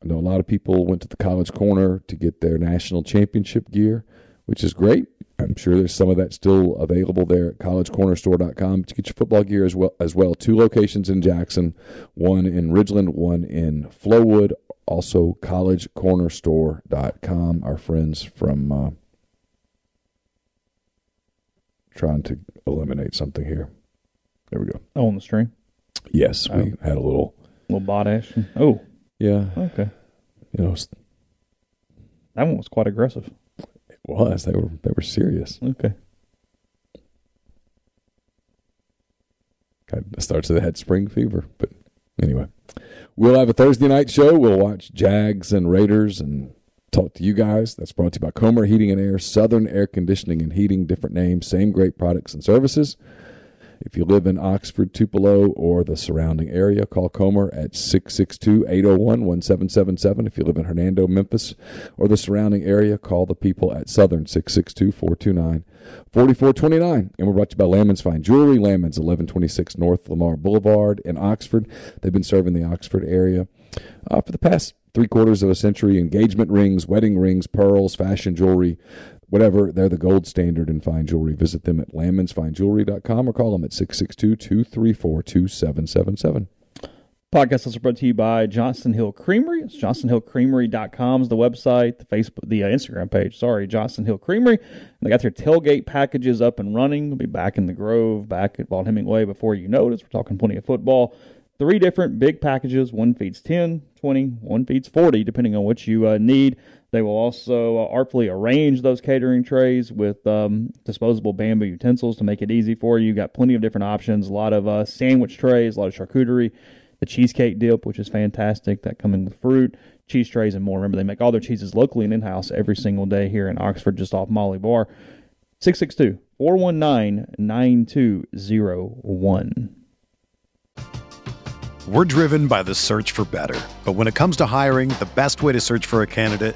I know a lot of people went to the college corner to get their national championship gear, which is great. I'm sure there's some of that still available there at collegecornerstore.com. To get your football gear as well as well. Two locations in Jackson, one in Ridgeland, one in Flowood. Also collegecornerstore.com. Our friends from uh, trying to eliminate something here. There we go. Oh, on the stream. Yes, we had a little. little bot action. Oh, Yeah, okay. you know, That one was quite aggressive. Was they were they were serious. Okay. Kind of starts they had spring fever, but anyway, we'll have a Thursday night show. We'll watch Jags and Raiders and talk to you guys. That's brought to you by Comer Heating and Air, Southern Air Conditioning and Heating, different names, same great products and services. If you live in Oxford, Tupelo, or the surrounding area, call Comer at 662 801 1777. If you live in Hernando, Memphis, or the surrounding area, call the people at Southern 662 429 4429. And we're brought to you by Lammon's Fine Jewelry, Lammon's 1126 North Lamar Boulevard in Oxford. They've been serving the Oxford area uh, for the past three quarters of a century. Engagement rings, wedding rings, pearls, fashion jewelry, whatever. They're the gold standard in fine jewelry. Visit them at lamonsfinejewelry.com or call them at 662 234 2777. Podcast also brought to you by Johnston Hill Creamery. It's johnstonhillcreamery.com is the website, the Facebook, the uh, Instagram page. Sorry, Johnston Hill Creamery. And they got their tailgate packages up and running. They'll be back in the Grove, back at Vaught-Hemingway before you notice. We're talking plenty of football. Three different big packages. One feeds 10, 20, one feeds 40, depending on what you uh, need. They will also uh, artfully arrange those catering trays with um, disposable bamboo utensils to make it easy for you. You've got plenty of different options. A lot of uh, sandwich trays, a lot of charcuterie, the cheesecake dip, which is fantastic. That coming with fruit, cheese trays, and more. Remember, they make all their cheeses locally and in house every single day here in Oxford, just off Molly Barr. 662 419 9201. We're driven by the search for better. But when it comes to hiring, the best way to search for a candidate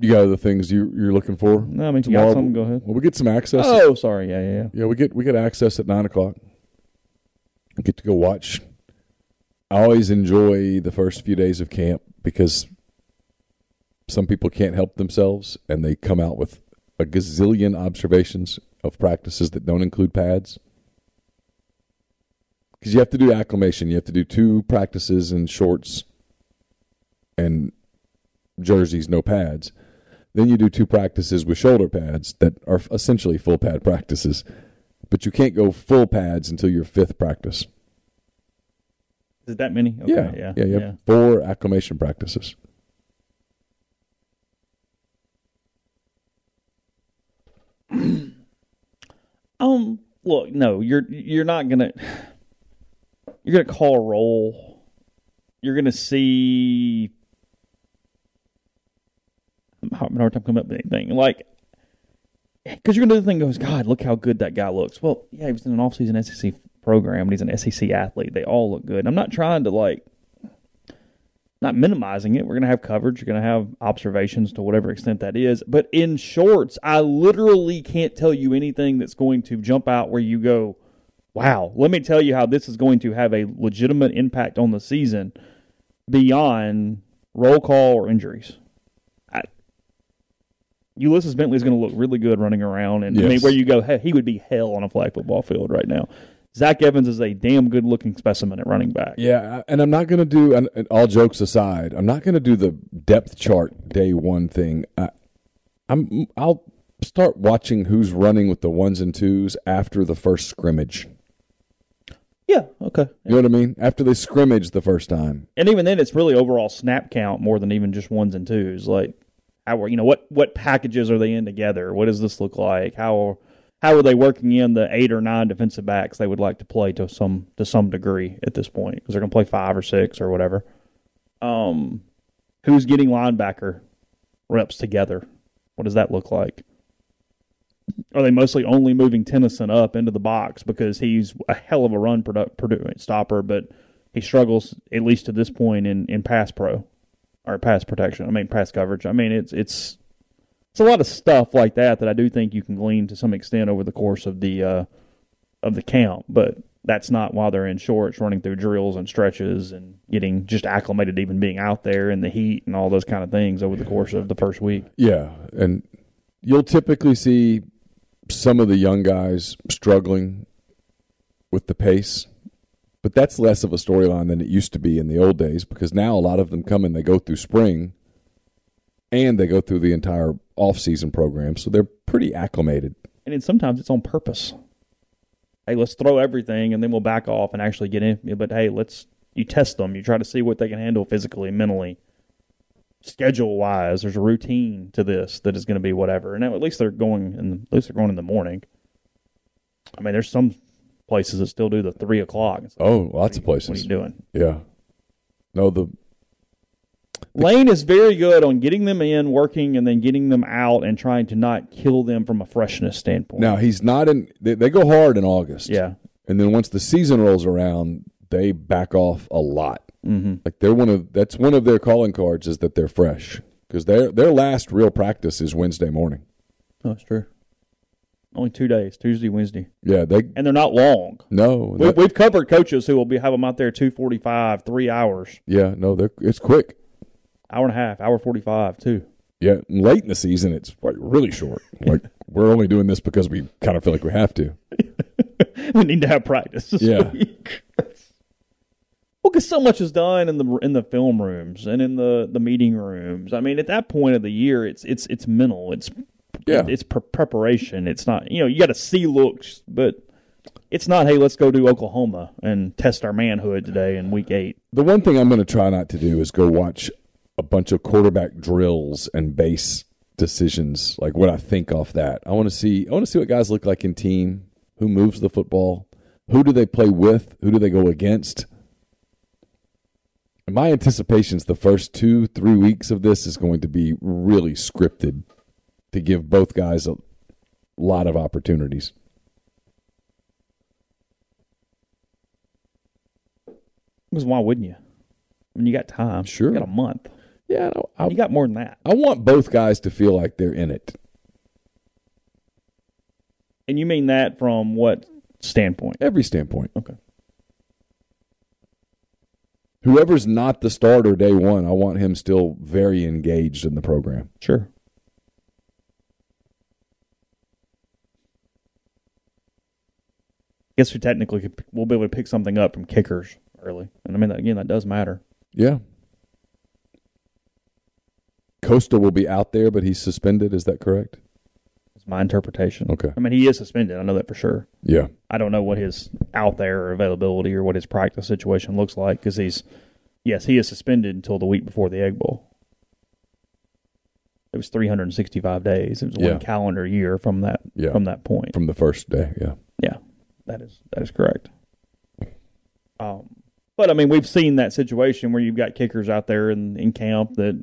You got other things you, you're looking for? no, I mean, if you got something, go ahead. Well, we get some access. Oh, sorry. Yeah, yeah, yeah. Yeah, we get we get access at nine o'clock. We get to go watch. I always enjoy the first few days of camp because some people can't help themselves and they come out with a gazillion observations of practices that don't include pads. Because you have to do acclimation. You have to do two practices in shorts and jerseys, no pads. Then you do two practices with shoulder pads that are essentially full pad practices. But you can't go full pads until your fifth practice. Is it that many? Okay, yeah, yeah, yeah, you have four acclimation practices. Um, look, no, you're you're not gonna you're gonna call a roll. You're gonna see. Having a hard time coming up with anything like because you're gonna do the thing. Goes, God, look how good that guy looks. Well, yeah, he was in an off-season SEC program, and he's an SEC athlete. They all look good. I'm not trying to like not minimizing it. We're going to have coverage. You're going to have observations to whatever extent that is. But in shorts, I literally can't tell you anything that's going to jump out where you go, wow, let me tell you how this is going to have a legitimate impact on the season beyond roll call or injuries. Ulysses Bentley is going to look really good running around, and I mean, where you go, hey, he would be hell on a flag football field right now. Zach Evans is a damn good looking specimen at running back. Yeah, and I'm not going to do. And, and all jokes aside, I'm not going to do the depth chart day one thing. I, I'm. I'll start watching who's running with the ones and twos after the first scrimmage. Yeah, okay. You know what I mean? After they scrimmage the first time. And even then, it's really overall snap count more than even just ones and twos. Like, how are you know what what packages are they in together? What does this look like? How how are they working in the eight or nine defensive backs they would like to play to some to some degree at this point because they're going to play five or six or whatever. Um, who's getting linebacker reps together? What does that look like? Are they mostly only moving Tennyson up into the box because he's a hell of a run produ- produ- stopper, but he struggles at least to this point in, in pass pro or pass protection. I mean pass coverage. I mean it's it's it's a lot of stuff like that that I do think you can glean to some extent over the course of the uh, of the camp, but that's not while they're in shorts running through drills and stretches and getting just acclimated even being out there in the heat and all those kind of things over the course of the first week. Yeah, and you'll typically see some of the young guys struggling with the pace, but that's less of a storyline than it used to be in the old days because now a lot of them come and they go through spring and they go through the entire off-season program, so they're pretty acclimated. and then sometimes it's on purpose. Hey, let's throw everything and then we'll back off and actually get in. But hey, let's you test them. You try to see what they can handle physically, mentally, schedule wise. There's a routine to this that is going to be whatever. And at least they're going and at least they're going in the morning. I mean, there's some places that still do the three o'clock. Like, Oh, lots of What are places. you doing? Yeah. No, the Lane is very good on getting them in, working, and then getting them out and trying to not kill them from a freshness standpoint. now he's not in. They, they go hard in August. yeah, and then once the season rolls around, they back off a lot. mm-hmm. Like they're one of that's one of their calling cards is that they're fresh because their their last real practice is Wednesday morning. oh, that's true. Only two days, Tuesday, Wednesday. Yeah, they and they're not long. no, We, we've covered coaches who will be have them out there two forty five, three hours, yeah, no, they're it's quick. hour and a half, hour forty five too. Yeah, late in the season, it's like really short. Like we're only doing this because we kind of feel like we have to. we need to have practice Yeah. week. well, because so much is done in the in the film rooms and in the, the meeting rooms. I mean, at that point of the year, it's it's it's mental. It's Yeah. it's pre- preparation. It's not you know you got to see looks, but it's not. Hey, let's go to Oklahoma and test our manhood today in week eight. The one thing I'm going to try not to do is go watch a bunch of quarterback drills and base decisions, like what I think off that. I want to see. I want to see what guys look like in team. Who moves the football? Who do they play with? Who do they go against? And my anticipations the first two, three weeks of this is going to be really scripted to give both guys a lot of opportunities. Because why wouldn't you? I mean, you got time. Sure. you got a month. Yeah, no, I, You got more than that. I want both guys to feel like they're in it. And you mean that from what standpoint? Every standpoint. Okay. Whoever's not the starter day one, I want him still very engaged in the program. Sure. I guess we technically could, we'll be able to pick something up from kickers early, and I mean again that does matter. Yeah. Costa will be out there, but he's suspended. Is that correct? It's my interpretation. Okay. I mean he is suspended. I know that for sure. Yeah. I don't know what his out there availability or what his practice situation looks like because he's yes he is suspended until the week before the Egg Bowl. It was 365 days. It was Yeah. one calendar year from that Yeah. from that point. From the first day. Yeah. Yeah, that is that is correct. Um, but I mean, we've seen that situation where you've got kickers out there in, in camp that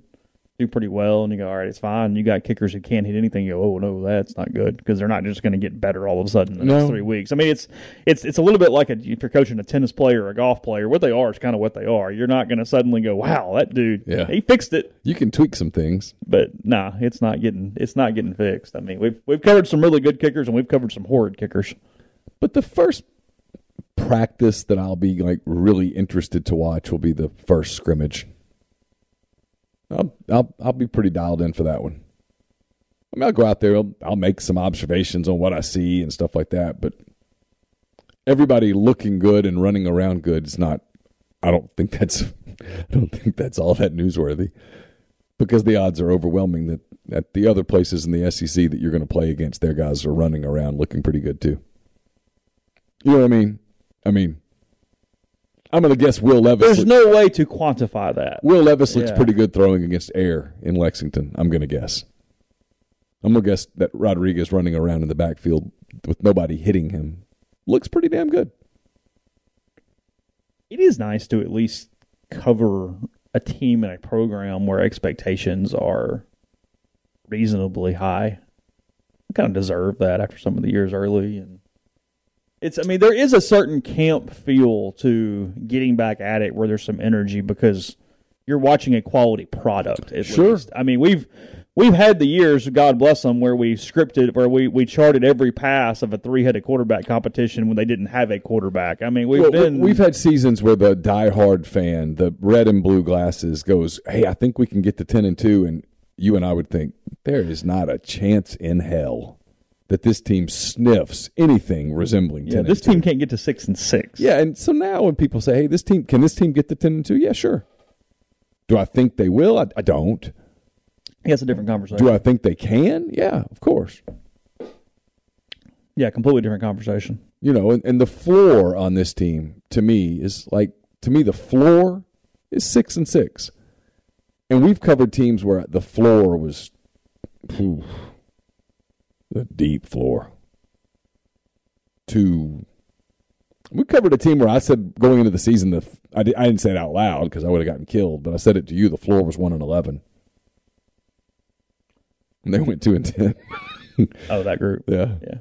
do pretty well, and you go, "All right, it's fine." You got kickers who can't hit anything. You go, "Oh no, that's not good," because they're not just going to get better all of a sudden in the No. next three weeks. I mean, it's it's it's a little bit like a, if you're coaching a tennis player or a golf player. What they are is kind of what they are. You're not going to suddenly go, "Wow, that dude, Yeah. he fixed it." You can tweak some things. But nah, it's not getting it's not getting fixed. I mean, we've we've covered some really good kickers and we've covered some horrid kickers. But the first practice that I'll be like really interested to watch will be the first scrimmage. I'll I'll I'll be pretty dialed in for that one. I mean, I'll go out there. I'll, I'll make some observations on what I see and stuff like that. But everybody looking good and running around good is not. I don't think that's. I don't think that's all that newsworthy, because the odds are overwhelming that at the other places in the SEC that you're going to play against, their guys are running around looking pretty good too. You know what I mean? I mean, I'm going to guess Will Levis. There's no way to quantify that. Will Levis looks Yeah. pretty good throwing against air in Lexington. I'm going to guess. I'm going to guess that Rodriguez running around in the backfield with nobody hitting him looks pretty damn good. It is nice to at least cover a team and a program where expectations are reasonably high. I kind of deserve that after some of the years early and it's I mean there is a certain camp feel to getting back at it where there's some energy because you're watching a quality product Sure. least. I mean we've we've had the years God bless them where we scripted where we we charted every pass of a three-headed quarterback competition when they didn't have a quarterback. I mean we've Well, been we've had seasons where the diehard fan, the red and blue glasses, goes, "Hey, I think we can get to ten and two," and you and I would think there is not a chance in hell that this team sniffs anything resembling Yeah, ten. this and two. team can't get to six and six. Yeah, and so now when people say, "Hey, this team can this team get to ten and two?" Yeah, sure. Do I think they will? I, I don't. Yeah, it's a different conversation. Do I think they can? Yeah, of course. yeah, completely different conversation. You know, and, and the floor on this team to me is like to me the floor is six and six, and we've covered teams where the floor was phew, the deep floor. Two. We covered a team where I said going into the season the I, di- I didn't say it out loud because I would have gotten killed, but I said it to you. The floor was one and eleven, and they went two and ten. Oh, that group. yeah, Yeah.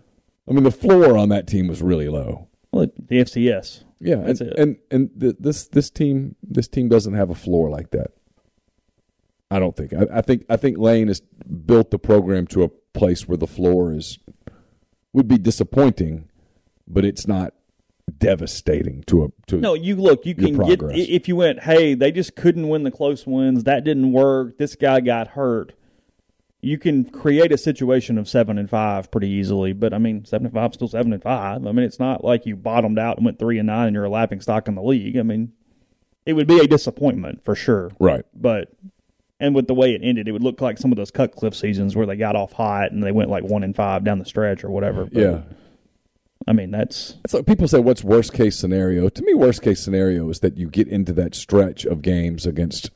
I mean the floor on that team was really low. Well, the FCS. Yeah, That's and, it. and and th- this this team this team doesn't have a floor like that. I don't think. I, I think I think Lane has built the program to a place where the floor is would be disappointing, but it's not devastating to a to No, you look. You can get if you went. Hey, they just couldn't win the close ones. That didn't work. This guy got hurt. You can create a situation of seven and five pretty easily. But I mean, seven and five is still seven and five. I mean, it's not like you bottomed out and went three and nine and you're a laughing stock in the league. I mean, it would be a disappointment for sure. right. But and with the way it ended, it would look like some of those Cutcliffe seasons where they got off hot and they went like one and five down the stretch or whatever. But, Yeah. I mean that's It's like people say, "What's worst case scenario?" To me, worst case scenario is that you get into that stretch of games against,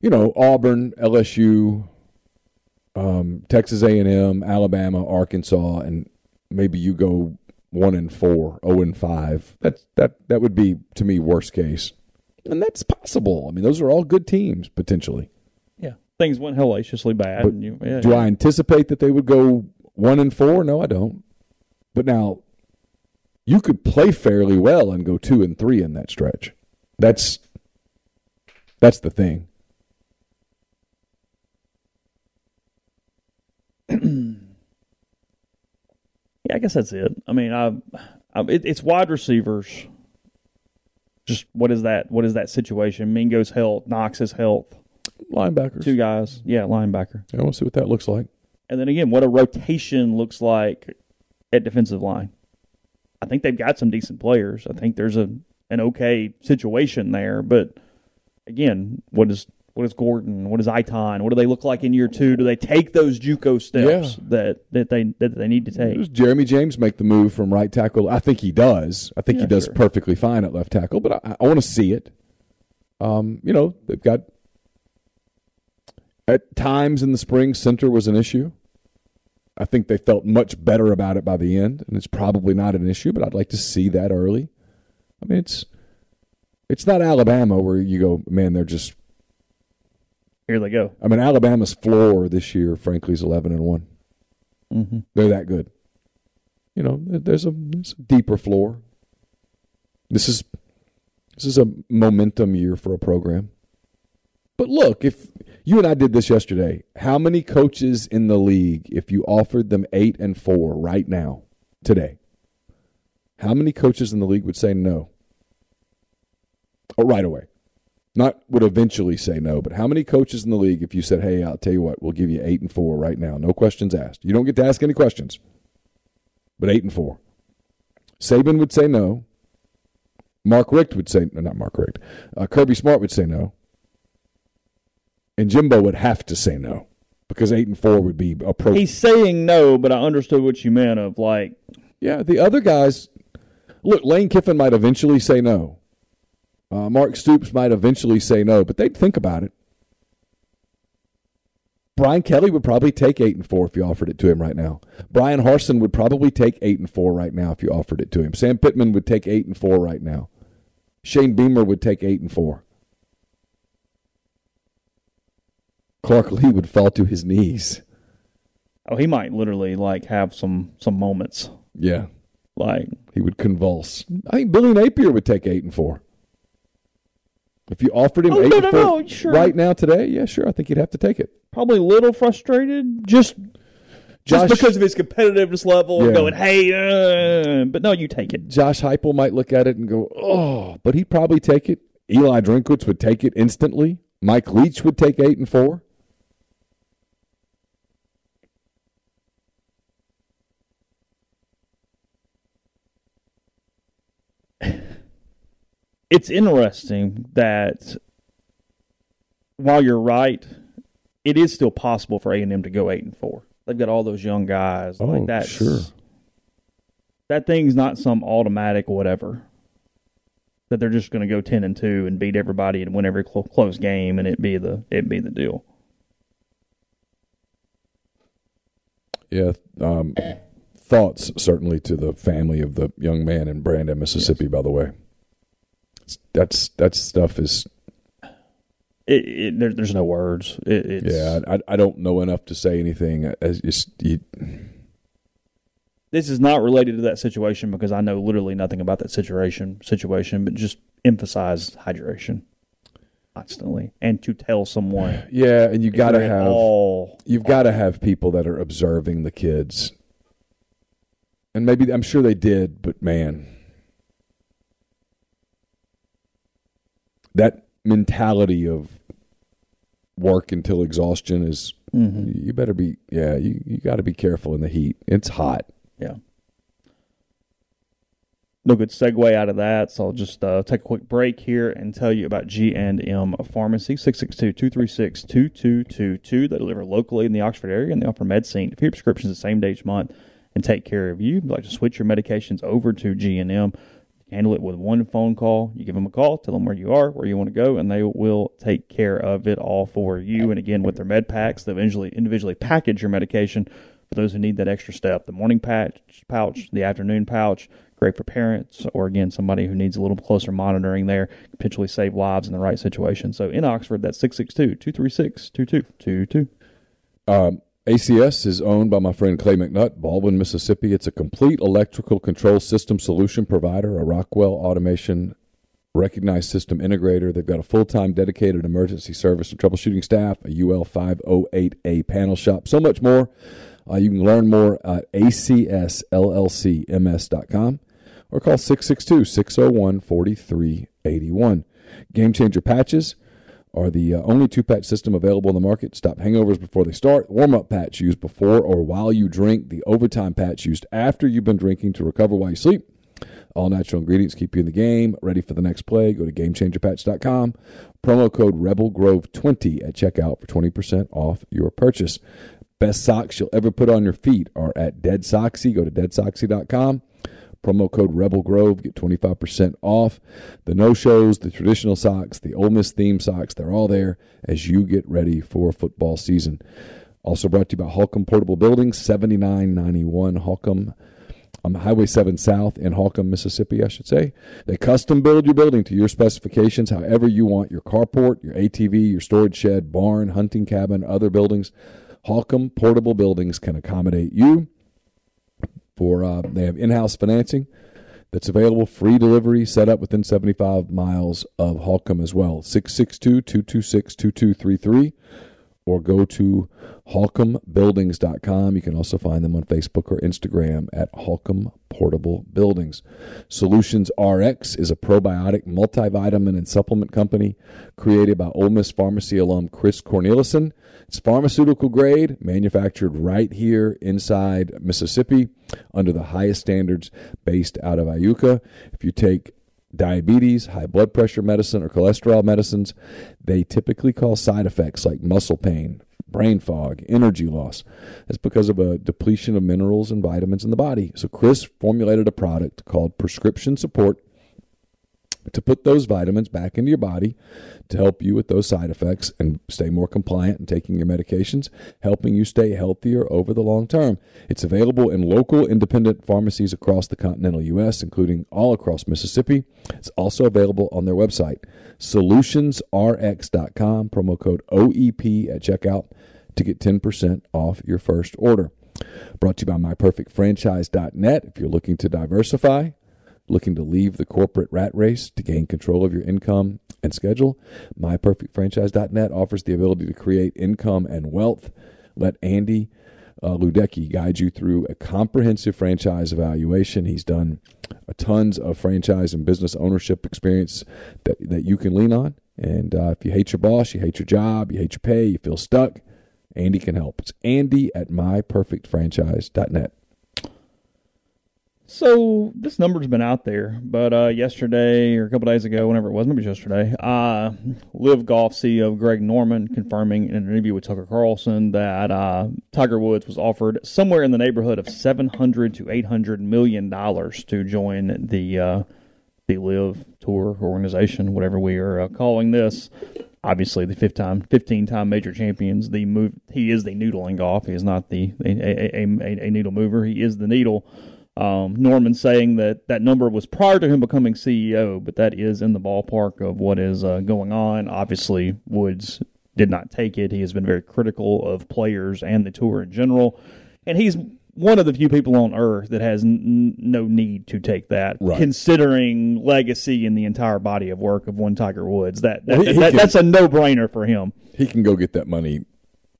you know, Auburn, LSU, um, Texas A and M, Alabama, Arkansas, and maybe you go one and four, zero and five. That's that that would be to me worst case, and that's possible. I mean, those are all good teams potentially. yeah things went hellaciously bad. But and you, yeah, Do I anticipate that they would go one and four? No, I don't. But now, you could play fairly well and go two and three in that stretch. That's that's the thing. Yeah, I guess that's it. I mean, I, I it, it's wide receivers. Just what is that? What is that situation? Mingo's health, Knox's health, Linebackers. two guys. Yeah, linebacker. I want to see what that looks like. And then again, what a rotation looks like at defensive line. I think they've got some decent players. I think there's a an okay situation there, but again, what is what is Gordon? What is Iton? What do they look like in year two? Do they take those JUCO steps Yeah. that that they that they need to take? Does Jeremy James make the move from right tackle? I think he does. I think Yeah, he does sure. perfectly fine at left tackle, but I, I want to see it. Um, you know, they've got at times in the spring center was an issue. I think they felt much better about it by the end, and it's probably not an issue, but I'd like to see that early. I mean, it's it's not Alabama where you go, man, they're just. Here they go. I mean, Alabama's floor this year, frankly, is eleven and one. Mm-hmm. They're that good. You know, there's a, there's a deeper floor. This is this is a momentum year for a program. But look, if you and I did this yesterday, how many coaches in the league, if you offered them eight and four right now, today, How many coaches in the league would say no? Oh, right away. Not would eventually say no, but how many coaches in the league, if you said, hey, I'll tell you what, we'll give you eight and four right now, no questions asked. You don't get to ask any questions, but eight and four. Saban would say no. Mark Richt would say, no, not Mark Richt, uh, Kirby Smart would say no. And Jimbo would have to say no because eight and four would be appropriate. He's saying no, but I understood what you meant of like, yeah, the other guys, look, Lane Kiffin might eventually say no. Uh, Mark Stoops might eventually say no, but they'd think about it. Brian Kelly would probably take eight and four if you offered it to him right now. Bryan Harsin would probably take eight and four right now if you offered it to him. Sam Pittman would take eight and four right now. Shane Beamer would take eight and four. Clark Lea would fall to his knees. Oh, he might literally like have some some moments. Yeah, like he would convulse. I think Billy Napier would take eight and four. If you offered him oh, eight no, no, four no, sure. right now today, yeah, sure, I think he'd have to take it. Probably a little frustrated, just Josh, just because of his competitiveness level, Yeah. and going, "Hey," uh, but no, you take it. Josh Heupel might look at it and go, "Oh," but he'd probably take it. Eli Drinkwitz would take it instantly. Mike Leach would take eight and four. It's interesting that while you're right, it is still possible for A and M to go eight and four. They've got all those young guys. Oh, like that. sure. That thing's not some automatic whatever. That they're just going to go ten and two and beat everybody and win every clo- close game and it be the it be the deal. Yeah. Um, thoughts certainly to the family of the young man in Brandon, Mississippi. By the way, It's- that's that stuff is It, it there, there's no words. It, it's, yeah. I, I don't know enough to say anything. As just you, this is not related to that situation because I know literally nothing about that situation situation, but just emphasize hydration constantly and to tell someone yeah, and you got to have all you've got to have people that are observing the kids, and maybe I'm sure they did, but man, that mentality of work until exhaustion is Mhm. you better be yeah you, you got to be careful in the heat it's hot Yeah. No good segue out of that, so I'll just uh, take a quick break here and tell you about G&M Pharmacy, 662-236-2222. They deliver locally in the Oxford area and they offer MedSync. If your prescriptions the same day each month and take care of you, if you'd like to switch your medications over to G&M, handle it with one phone call. You give them a call, tell them where you are, where you want to go, and they will take care of it all for you. And again, with their med packs, they individually individually package your medication for those who need that extra step. The morning patch pouch, the afternoon pouch, great for parents or again somebody who needs a little closer monitoring there, potentially save lives in the right situation. So in Oxford, that's 662-236-2222. Um, ACS is owned by my friend Clay McNutt, Baldwin, Mississippi. It's a complete electrical control system solution provider, a Rockwell Automation recognized system integrator. They've got a full time dedicated emergency service and troubleshooting staff, a UL 508A panel shop, so much more. Uh, you can learn more at acsllcms.com or call 662 601 4381. Game Changer Patches are the uh, only two patch system available in the market. Stop hangovers before they start. Warm up patch used before or while you drink. The overtime patch used after you've been drinking to recover while you sleep. All natural ingredients keep you in the game, ready for the next play. Go to GameChangerPatch.com. Promo code RebelGrove20 at checkout for 20% off your purchase. Best socks you'll ever put on your feet are at Dead Soxy. Go to DeadSoxy.com. Promo code Rebel Grove, get 25% off. The no shows, the traditional socks, the Ole Miss theme socks, they're all there as you get ready for football season. Also brought to you by Holcomb Portable Buildings, 7991 Holcomb, um, Highway 7 South in Holcomb, Mississippi, I should say. They custom build your building to your specifications, however you want your carport, your ATV, your storage shed, barn, hunting cabin, other buildings. Holcomb Portable Buildings can accommodate you for uh, they have in-house financing that's available free delivery set up within 75 miles of Holcomb as well. 662-226-2233 or go to holcombbuildings.com you can also find them on Facebook or Instagram at Holcomb portable buildings. Solutions RX is a probiotic multivitamin and supplement company created by Ole Miss Pharmacy alum Chris Cornelison. It's pharmaceutical grade, manufactured right here inside Mississippi under the highest standards based out of Iuka. If you take diabetes, high blood pressure medicine, or cholesterol medicines, they typically cause side effects like muscle pain, brain fog, energy loss. That's because of a depletion of minerals and vitamins in the body. So Chris formulated a product called Prescription Support to put those vitamins back into your body to help you with those side effects and stay more compliant in taking your medications, helping you stay healthier over the long term. It's available in local independent pharmacies across the continental U.S., including all across Mississippi. It's also available on their website, solutionsrx.com, promo code OEP at checkout to get 10% off your first order. Brought to you by MyPerfectFranchise.net. If you're looking to diversify, looking to leave the corporate rat race to gain control of your income and schedule, MyPerfectFranchise.net offers the ability to create income and wealth. Let Andy uh, Ludecki guide you through a comprehensive franchise evaluation. He's done tons of franchise and business ownership experience that, that you can lean on. And uh, if you hate your boss, you hate your job, you hate your pay, you feel stuck, Andy can help. It's Andy at myperfectfranchise.net. So this number's been out there, but uh, yesterday or a couple days ago, whenever it was, maybe it was yesterday, uh, LIV Golf CEO Greg Norman confirming in an interview with Tucker Carlson that uh, Tiger Woods was offered somewhere in the neighborhood of seven hundred to eight hundred million dollars to join the uh, the LIV Tour organization, whatever we are uh, calling this. Obviously, the fifth time, fifteen time major champions. The move, he is the noodle in golf. He is not the a, a, a, a needle mover. He is the needle. Um, Norman saying that that number was prior to him becoming CEO, but that is in the ballpark of what is uh, going on. Obviously, Woods did not take it. He has been very critical of players and the tour in general, and he's one of the few people on earth that has n- no need to take that, Right. considering legacy and the entire body of work of one Tiger Woods. That, that, Well, he- he that- can- that's a no brainer for him. He can go get that money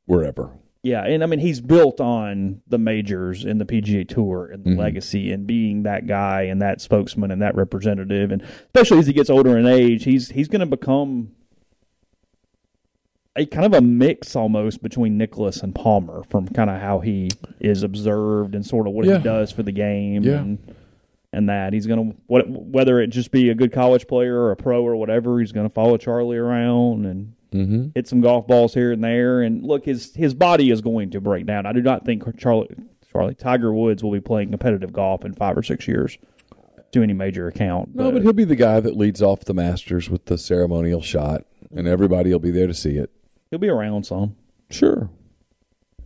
wherever. Yeah, and I mean he's built on the majors and the PGA Tour and the mm-hmm. legacy and being that guy and that spokesman and that representative, and especially as he gets older in age, he's he's going to become a kind of a mix almost between Nicklaus and Palmer from kind of how he is observed and sort of what Yeah. he does for the game Yeah. and and that he's going to what whether it just be a good college player or a pro or whatever, he's going to follow Charlie around and Mm-hmm. hit some golf balls here and there. And look, his his body is going to break down. I do not think Charlie Charlie Tiger Woods will be playing competitive golf in five or six years to any major account. No, but he'll be the guy that leads off the Masters with the ceremonial shot, and everybody will be there to see it. he'll be around some. Sure.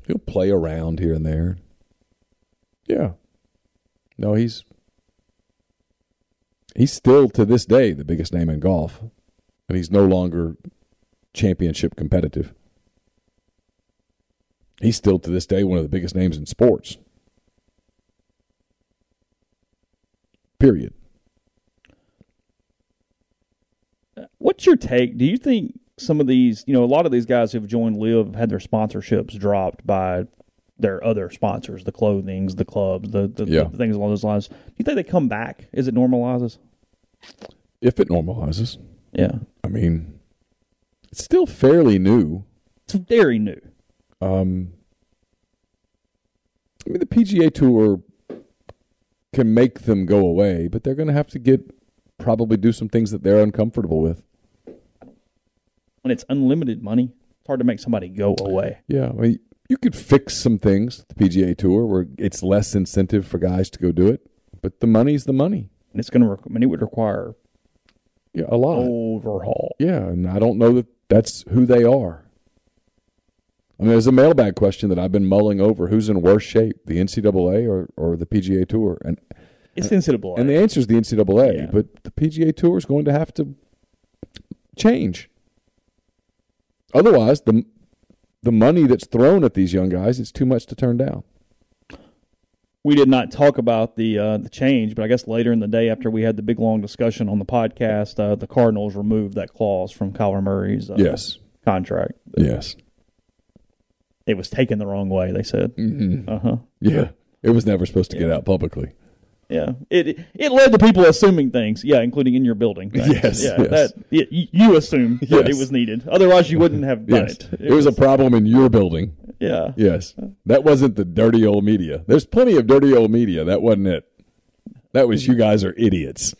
He'll play around here and there. Yeah. No, he's he's still to this day the biggest name in golf. And he's no longer championship competitive. He's still to this day one of the biggest names in sports. Period. What's your take? Do you think some of these, you know, a lot of these guys who've joined LIV have had their sponsorships dropped by their other sponsors, the clothings, the clubs, the, the, Yeah. the things along those lines? Do you think they come back as it normalizes? If it normalizes. Yeah, I mean, it's still fairly new. it's very new. Um, I mean, the PGA Tour can make them go away, but they're going to have to get probably do some things that they're uncomfortable with. When it's unlimited money, it's hard to make somebody go away. Yeah, I mean, you could fix some things the PGA Tour where it's less incentive for guys to go do it, but the money's the money. And it's going to, I mean, it would require Yeah, a lot. overhaul. Yeah, and I don't know that that's who they are. I mean, there's a mailbag question that I've been mulling over: who's in worse shape, the NCAA or or the PGA Tour? And It's NCAA. And the answer is the NCAA, Yeah. but the PGA Tour is going to have to change. Otherwise, the the money that's thrown at these young guys is too much to turn down. We did not talk about the uh, the change, but I guess later in the day, after we had the big long discussion on the podcast, uh, the Cardinals removed that clause from Kyler Murray's uh, Yes, contract. yes, It was taken the wrong way. They said, hmm "Uh huh." yeah. It was never supposed to get out publicly. Yeah, it it led to people assuming things. Yeah, including in your building. things. Yes, yeah, yes. that y- you assume that it was needed. Otherwise, you wouldn't have done Yes, it. it was a problem in your building. yeah. Yes, that wasn't the dirty old media. There's plenty of dirty old media. That wasn't it. That was you guys are idiots.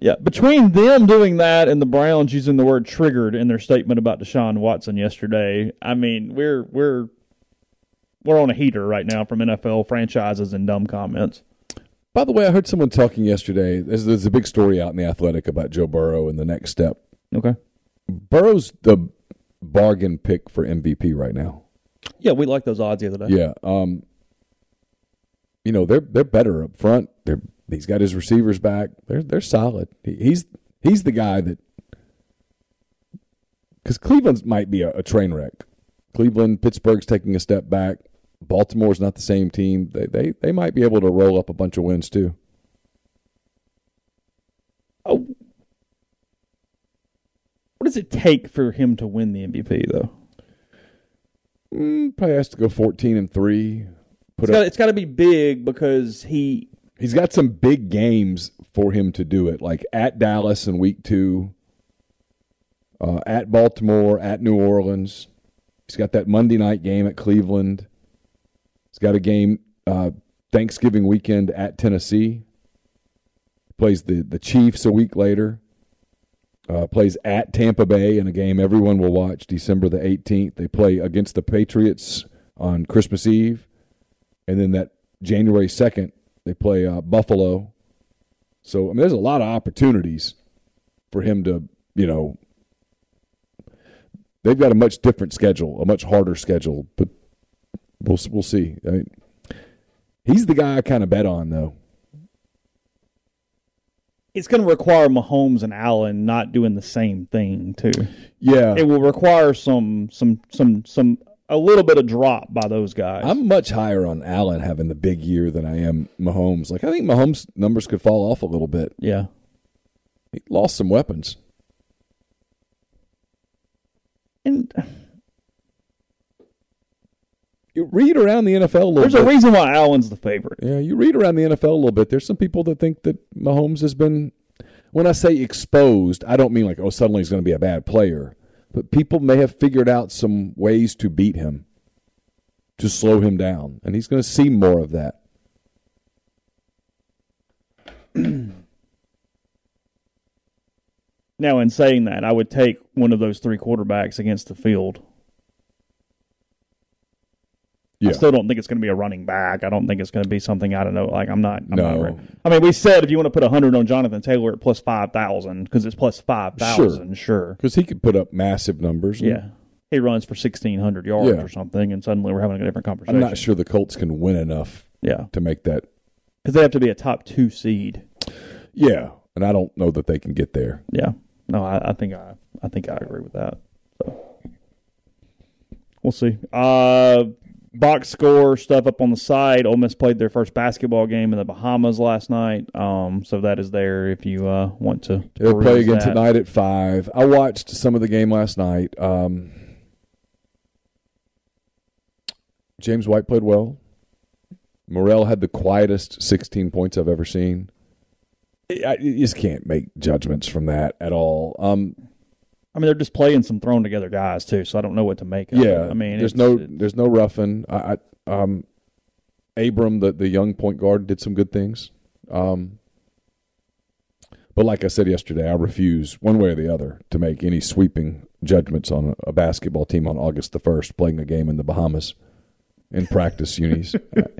Yeah, between them doing that and the Browns using the word "triggered" in their statement about Deshaun Watson yesterday, I mean, we're we're we're on a heater right now from NFL franchises and dumb comments. By the way, I heard someone talking yesterday. There's, there's a big story out in the Athletic about Joe Burrow and the next step. Okay. Burrow's the bargain pick for MVP right now. Yeah, we like those odds the other day. Yeah. Um, you know they're they're better up front. They're he's got his receivers back. They're they're solid. He, he's he's the guy that because Cleveland's might be a, a train wreck. Cleveland, Pittsburgh's taking a step back. Baltimore's not the same team. They they they might be able to roll up a bunch of wins too. Oh, what does it take for him to win the MVP though? Mm, probably has to go fourteen and three. Put It's up got, it's got to be big because he He's got some big games for him to do it, like at Dallas in week two, uh, at Baltimore, at New Orleans. He's got that Monday night game at Cleveland. Got a game uh, Thanksgiving weekend at Tennessee. Plays the, the Chiefs a week later. Uh, plays at Tampa Bay in a game everyone will watch December the 18th. They play against the Patriots on Christmas Eve. And then that January 2nd, they play uh, Buffalo. So I mean, there's a lot of opportunities for him to, you know, they've got a much different schedule, a much harder schedule, but we'll we'll see. I mean, he's the guy I kind of bet on, though. it's going to require Mahomes and Allen not doing the same thing too. Yeah, It will require some some some some a little bit of drop by those guys. I'm much higher on Allen having the big year than I am Mahomes. Like I think Mahomes' numbers could fall off a little bit. yeah. He lost some weapons. And You read around the NFL a little there's bit. a reason why Allen's the favorite. Yeah, you read around the NFL a little bit. There's some people that think that Mahomes has been, when I say exposed, I don't mean like, oh, suddenly he's going to be a bad player. But people may have figured out some ways to beat him, to slow him down. And he's going to see more of that. Now, in saying that, I would take one of those three quarterbacks against the field. Yeah. I still don't think it's going to be a running back. I don't think it's going to be something I don't know. Like I'm not. I'm No. not I mean, we said if you want to put hundred on Jonathan Taylor at plus five thousand because it's plus five thousand. Sure. Because he could put up massive numbers. Yeah. He runs for sixteen hundred yards Yeah. or something, and suddenly we're having a different conversation. I'm not sure the Colts can win enough Yeah, to make that. because they have to be a top two seed. Yeah. And I don't know that they can get there. Yeah. No, I, I think I I think I agree with that. So we'll see. Uh box score stuff up on the side. Ole Miss played their first basketball game in the Bahamas last night. Um so that is there if you uh want to They'll play again that. tonight at five. I watched some of the game last night. Um, James White played well. Murrell had the quietest 16 points I've ever seen. I, you just can't make judgments from that at all. Um, I mean they're just playing some thrown together guys too, so I don't know what to make of yeah, it. I mean there's no it- there's no roughing. I, I um, Abram, the the young point guard, did some good things. Um, but like I said yesterday, I refuse one way or the other to make any sweeping judgments on a, a basketball team on August the first playing a game in the Bahamas in practice unis. the,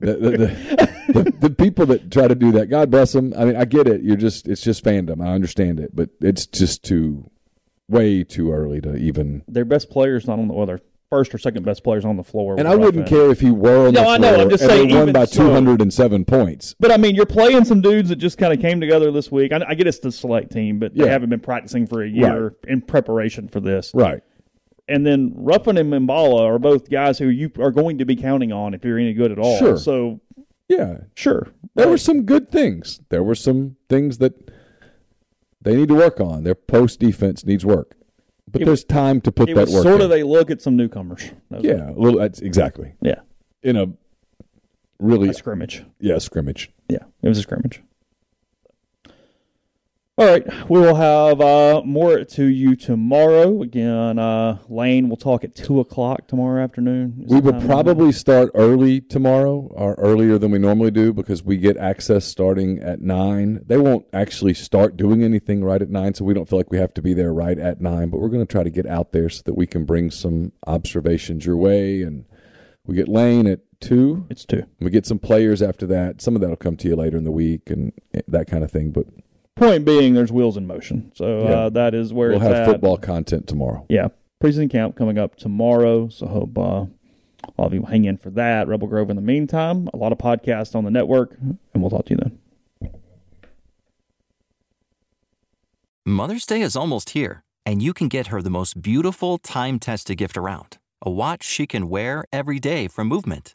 the, the, the, the people that try to do that, God bless them. I mean, I get it. You're just it's just fandom. I understand it, but it's just too way too early to even their best players not on the well, their first or second best players on the floor. And I wouldn't care if he were on No, the I know. I'm just saying won by so- 207 points. But I mean, you're playing some dudes that just kind of came together this week. I, I get it's the select team, but they haven't been practicing for a year in preparation for this. Right. And then Ruffin and Mbala are both guys who you are going to be counting on if you're any good at all. Sure. So Yeah. sure, There were some good things. There were some things that they need to work on. Their post defense needs work. But It- the's time to put that was work sort in. of a look at some newcomers. Was yeah, a little that's exactly. yeah. In a really A scrimmage. yeah scrimmage. Yeah, it was a scrimmage. All right, we will have uh, more to you tomorrow. Again, uh, Lane will talk at two o'clock tomorrow afternoon. We will probably start early tomorrow, or earlier than we normally do, because we get access starting at nine. They won't actually start doing anything right at nine, so we don't feel like we have to be there right at nine. But we're going to try to get out there so that we can bring some observations your way, and we get Lane at two. it's two. We get some players after that. Some of that will come to you later in the week and that kind of thing. But Point being, there's wheels in motion, so Yeah. uh, that is where we'll it's have at. football content tomorrow. Yeah, preseason camp coming up tomorrow. So hope uh, all of you hang in for that. Rebel Grove. In the meantime, a lot of podcasts on the network, and we'll talk to you then. Mother's Day is almost here, and you can get her the most beautiful time tested gift around a watch she can wear every day from Movement.